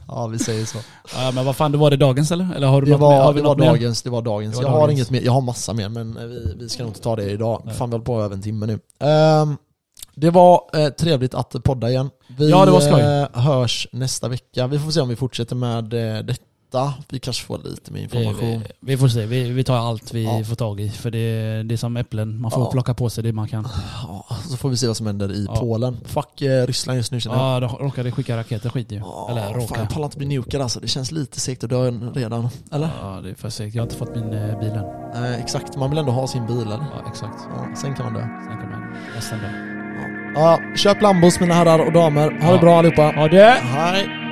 Ja, vi säger så. Ja, men vad fan, det var det dagens eller? Eller har du Det något mer? var, Har vi det var dagens, det var dagens. Det var jag har dagens. inget mer, jag har massa mer men eh, vi, vi ska nog inte ta det idag. Nej. Fan vi håller på över en timme nu. Ehm, det var eh, trevligt att podda igen. Vi Ja, eh, hörs nästa vecka. Vi får se om vi fortsätter med eh, detta. Vi kanske får lite mer information. vi, vi får se, vi, vi tar allt vi Ja. får tag i. För det, det är som äpplen, man får Ja. plocka på sig det man kan. Ja, så får vi se vad som händer i Ja. Polen. Fuck eh, Ryssland just nu känner jag. Ja, då råkade skicka raketer skit ju. Ja, Eller fan, råka. jag pallar inte bli nukad alltså. Det känns lite segt att dö redan. Eller? Ja, det är för segt. Jag har inte fått min eh, bil än. Eh, exakt, man vill ändå ha sin bil eller? Ja, exakt. Ja, sen kan man dö. Sen kommer jag nästan dö. Ja, köp Lambos mina herrar och damer. Ha det bra allihopa. Ha det! Hej!